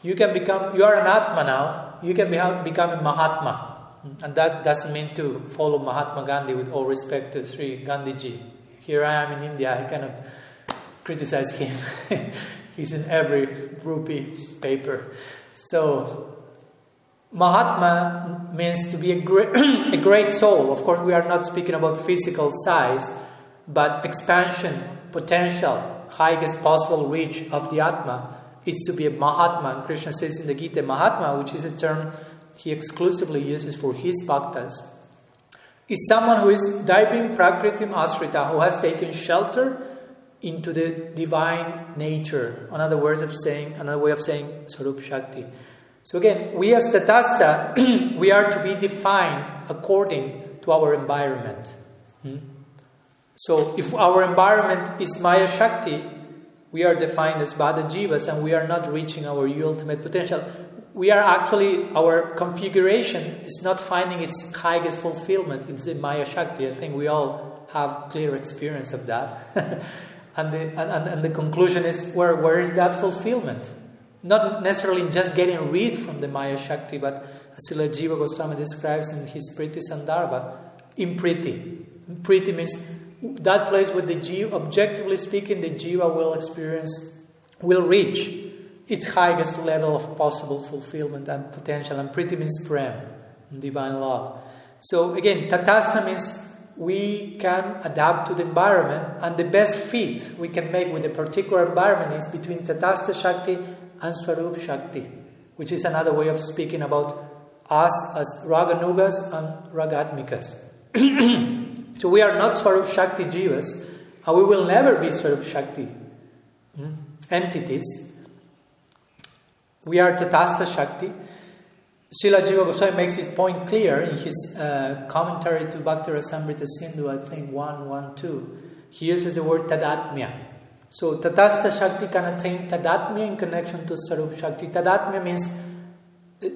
You can become, you are an Atma now, you can become a Mahatma. And that doesn't mean to follow Mahatma Gandhi with all respect to Sri Gandhiji. Here I am in India, I cannot criticize him. He's in every rupee paper. So, Mahatma means to be a great, a great soul. Of course, we are not speaking about physical size, but expansion, potential, highest possible reach of the Atma is to be a Mahatma. Krishna says in the Gita, Mahatma, which is a term he exclusively uses for his bhaktas, is someone who is Daibim Prakritim Asrita, who has taken shelter into the divine nature. Another words of saying, another way of saying Swarup Shakti. So again, we as Tatastha, we are to be defined according to our environment. Hmm? So if our environment is Maya Shakti, we are defined as Bada Jivas and we are not reaching our ultimate potential. We are actually, our configuration is not finding its highest fulfillment in the Maya Shakti. I think we all have clear experience of that. and, the, and, and, the conclusion is where, where is that fulfillment? Not necessarily just getting rid from the Maya Shakti, but as Srila Jiva Goswami describes in his Priti Sandarbha, in Priti. Priti means that place where the Jiva, objectively speaking, the Jiva will experience, will reach its highest level of possible fulfillment and potential. And Priti means Prem, divine love. So again, Tatastha means we can adapt to the environment, and the best fit we can make with a particular environment is between Tatastha Shakti and Swarup Shakti, which is another way of speaking about us as Raganugas and Ragatmikas. so we are not Swarup Shakti Jivas, and we will never be Swarup Shakti hmm, entities. We are Tatastha Shakti. Srila Jiva Goswami makes his point clear in his uh, commentary to Bhakti Rasamrita Sindhu, I think 112. He uses the word Tadatmya. So Tatastha Shakti can attain Tadatmya in connection to Swarup Shakti. Tadatmya means uh,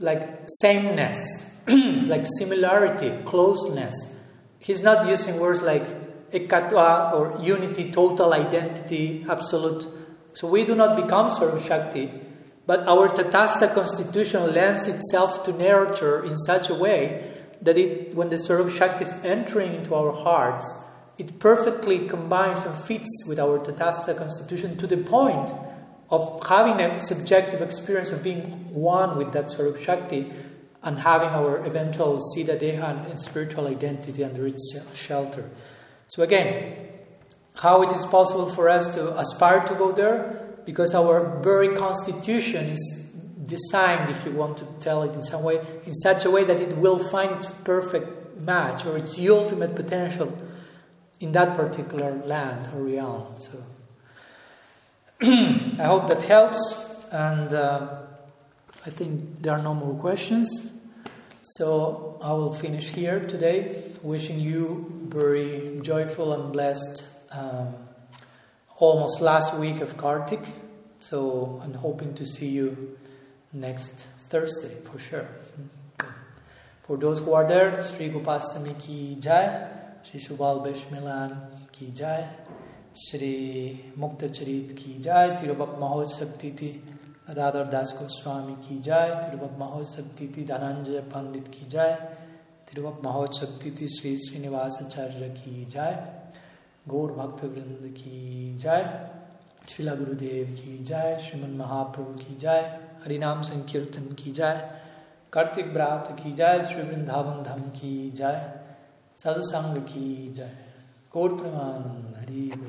like sameness, like similarity, closeness. He's not using words like ekatva or unity, total identity, absolute. So we do not become Swarup Shakti, but our Tatastha constitution lends itself to nurture in such a way that it, when the Swarup Shakti is entering into our hearts, it perfectly combines and fits with our Tatastha constitution to the point of having a subjective experience of being one with that Swarup Shakti and having our eventual Siddha Deha and spiritual identity under its shelter. So, again, how it is possible for us to aspire to go there? Because our very constitution is designed, if you want to tell it in some way, in such a way that it will find its perfect match or its ultimate potential in that particular land or realm. So I hope that helps, and uh, I think there are no more questions. So I will finish here today, wishing you very joyful and blessed um, almost last week of Kartik. So I'm hoping to see you next Thursday for sure. For those who are there, Sri Gopastami ki jai, Sri Subal Milan ki jai, Sri Mukta Charit ki jai, Tirobhav Mahotsav Tithi. Gadadhar दास गोस्वामी की जाय, तिरुपत महोत्सव तिथि धनंजय पंडित की जाय, तिरुपत महोत्सव तिथि श्री श्रीनिवास आचार्य की जाय, गौर भक्त वृंद की जाय शिला गुरुदेव की जाय, श्रीमन महाप्रभु की जाय, हरिनाम संकीर्तन की जाय, कार्तिक ब्रात की जाय, श्री वृंदावन धाम की जाय, साधु संघ की जय। कोट प्रमाण हरि